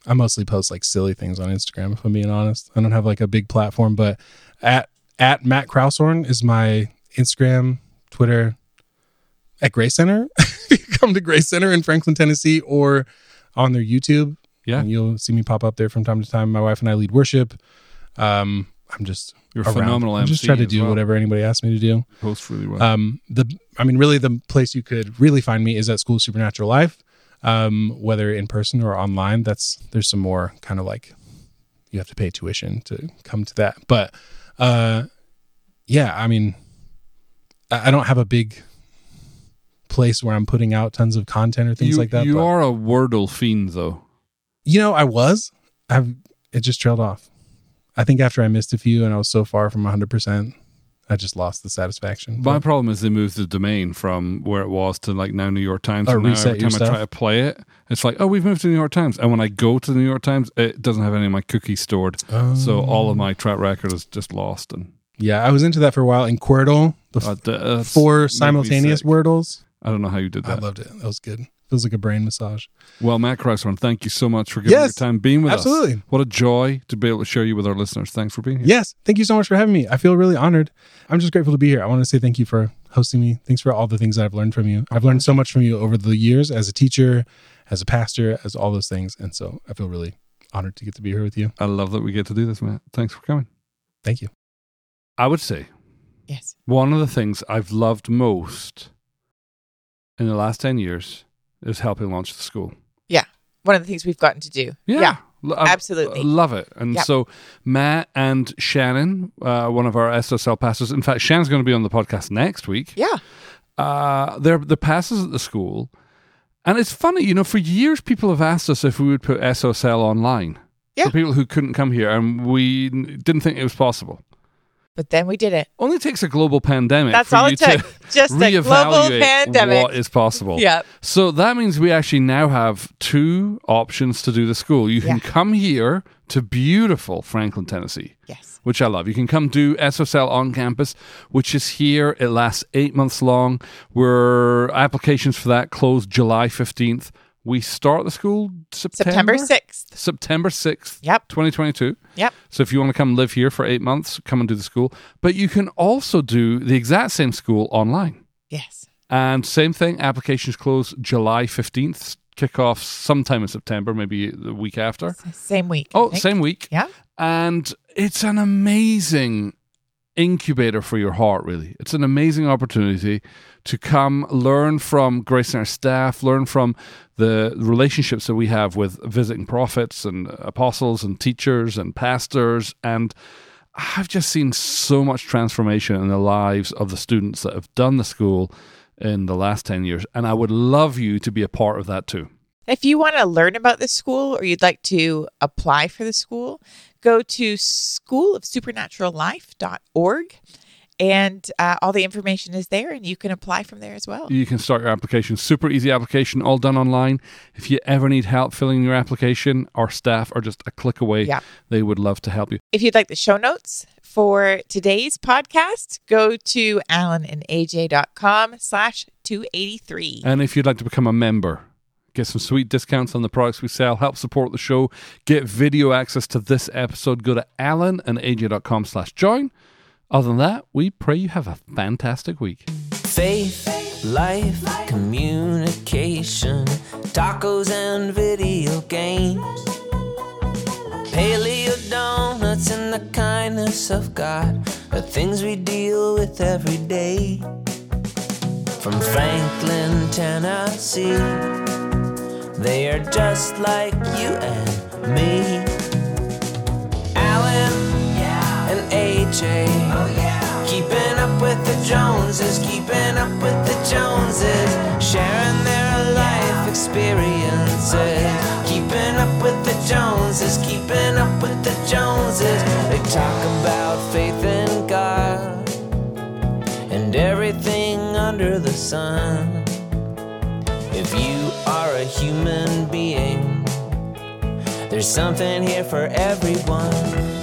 I mostly post like silly things on Instagram. If I'm being honest, I don't have like a big platform, but at at Matt Kraushorn is my Instagram, Twitter. At Grace Center, you come to Grace Center in Franklin, Tennessee, or on their YouTube. Yeah. and you'll see me pop up there from time to time. My wife and I lead worship. Um, I'm just You're around. phenomenal I'm just trying to do well. whatever anybody asks me to do. Post really well. Um, the I mean, really, the place you could really find me is at School of Supernatural Life, um, whether in person or online. That's there's some more kind of like you have to pay tuition to come to that, but uh, yeah, I mean, I, I don't have a big place where I'm putting out tons of content or things you like that. you but, are a Wordle fiend, though. you know, I was, I've it just trailed off. I think after I missed a few and I was so far from 100, percent I just lost the satisfaction. My But- problem is they moved the domain from where it was to like now New York Times. Oh, and now every time I try to play it, it's like, oh, we've moved to New York Times. And when I go to the New York Times, it doesn't have any of my cookies stored. So all Oh. of my track record is just lost. And Yeah, I was into that for a while. In Quordle, the uh, four simultaneous. Wordles. I don't know how you did that. I loved it. That was good. Feels like a brain massage. Well, Matt Kreisman, thank you so much for giving Yes, your time being with us. absolutely. What a joy to be able to share you with our listeners. Thanks for being here. Yes, thank you so much for having me. I feel really honored. I'm just grateful to be here. I want to say thank you for hosting me. Thanks for all the things that I've learned from you. I've learned so much from you over the years as a teacher, as a pastor, as all those things. And so I feel really honored to get to be here with you. I love that we get to do this, Matt. Thanks for coming. Thank you. I would say Yes. one of the things I've loved most in the last 10 years is helping launch the school. Yeah. One of the things we've gotten to do. Yeah. L- I- absolutely. Love it. And Yep. so Matt and Shannon, uh, one of our SSL pastors, in fact, Shannon's going to be on the podcast next week. Yeah. Uh, they're the pastors at the school. And it's funny, you know, for years people have asked us if we would put SOSL online. Yeah. For people who couldn't come here, and we didn't think it was possible. But then we did it. Only takes a global pandemic That's for all you it took. to Just a global reevaluate pandemic. what is possible. Yep. So that means we actually now have two options to do the school. You can Yeah. come here to beautiful Franklin, Tennessee, Yes. which I love. You can come do SSL on campus, which is here. It lasts eight months long. Where applications for that close July 15th. We start the school September September 6th. September 6th, Yep. 2022. Yep. So if you want to come live here for eight months, come and do the school. But you can also do the exact same school online. Yes. And same thing, applications close July 15th, kickoff sometime in September, maybe the week after. Same week. I Oh, think. same week. Yeah. And it's an amazing incubator for your heart, really. It's an amazing opportunity to come learn from Grace and our staff, learn from the relationships that we have with visiting prophets and apostles and teachers and pastors. And I've just seen so much transformation in the lives of the students that have done the school in the last 10 years. And I would love you to be a part of that too. If you want to learn about the school or you'd like to apply for the school, go to schoolofsupernaturallife.org and uh, all the information is there and you can apply from there as well. You can start your application. Super easy application, all done online. If you ever need help filling your application, our staff are just a click away. Yeah. They would love to help you. If you'd like the show notes for today's podcast, go to alanandaj.com slash 283. And if you'd like to become a member, get some sweet discounts on the products we sell, help support the show, get video access to this episode, go to alanandaj.com slash join. Other than that, we pray you have a fantastic week. Faith, life, communication, tacos and video games. Paleo donuts and the kindness of God are things we deal with every day. From Franklin, Tennessee, they are just like you and me. AJ. Keeping up with the Joneses, keeping up with the Joneses, sharing their life experiences. Keeping up with the Joneses, keeping up with the Joneses. They talk about faith in God and everything under the sun. If you are a human being, there's something here for everyone.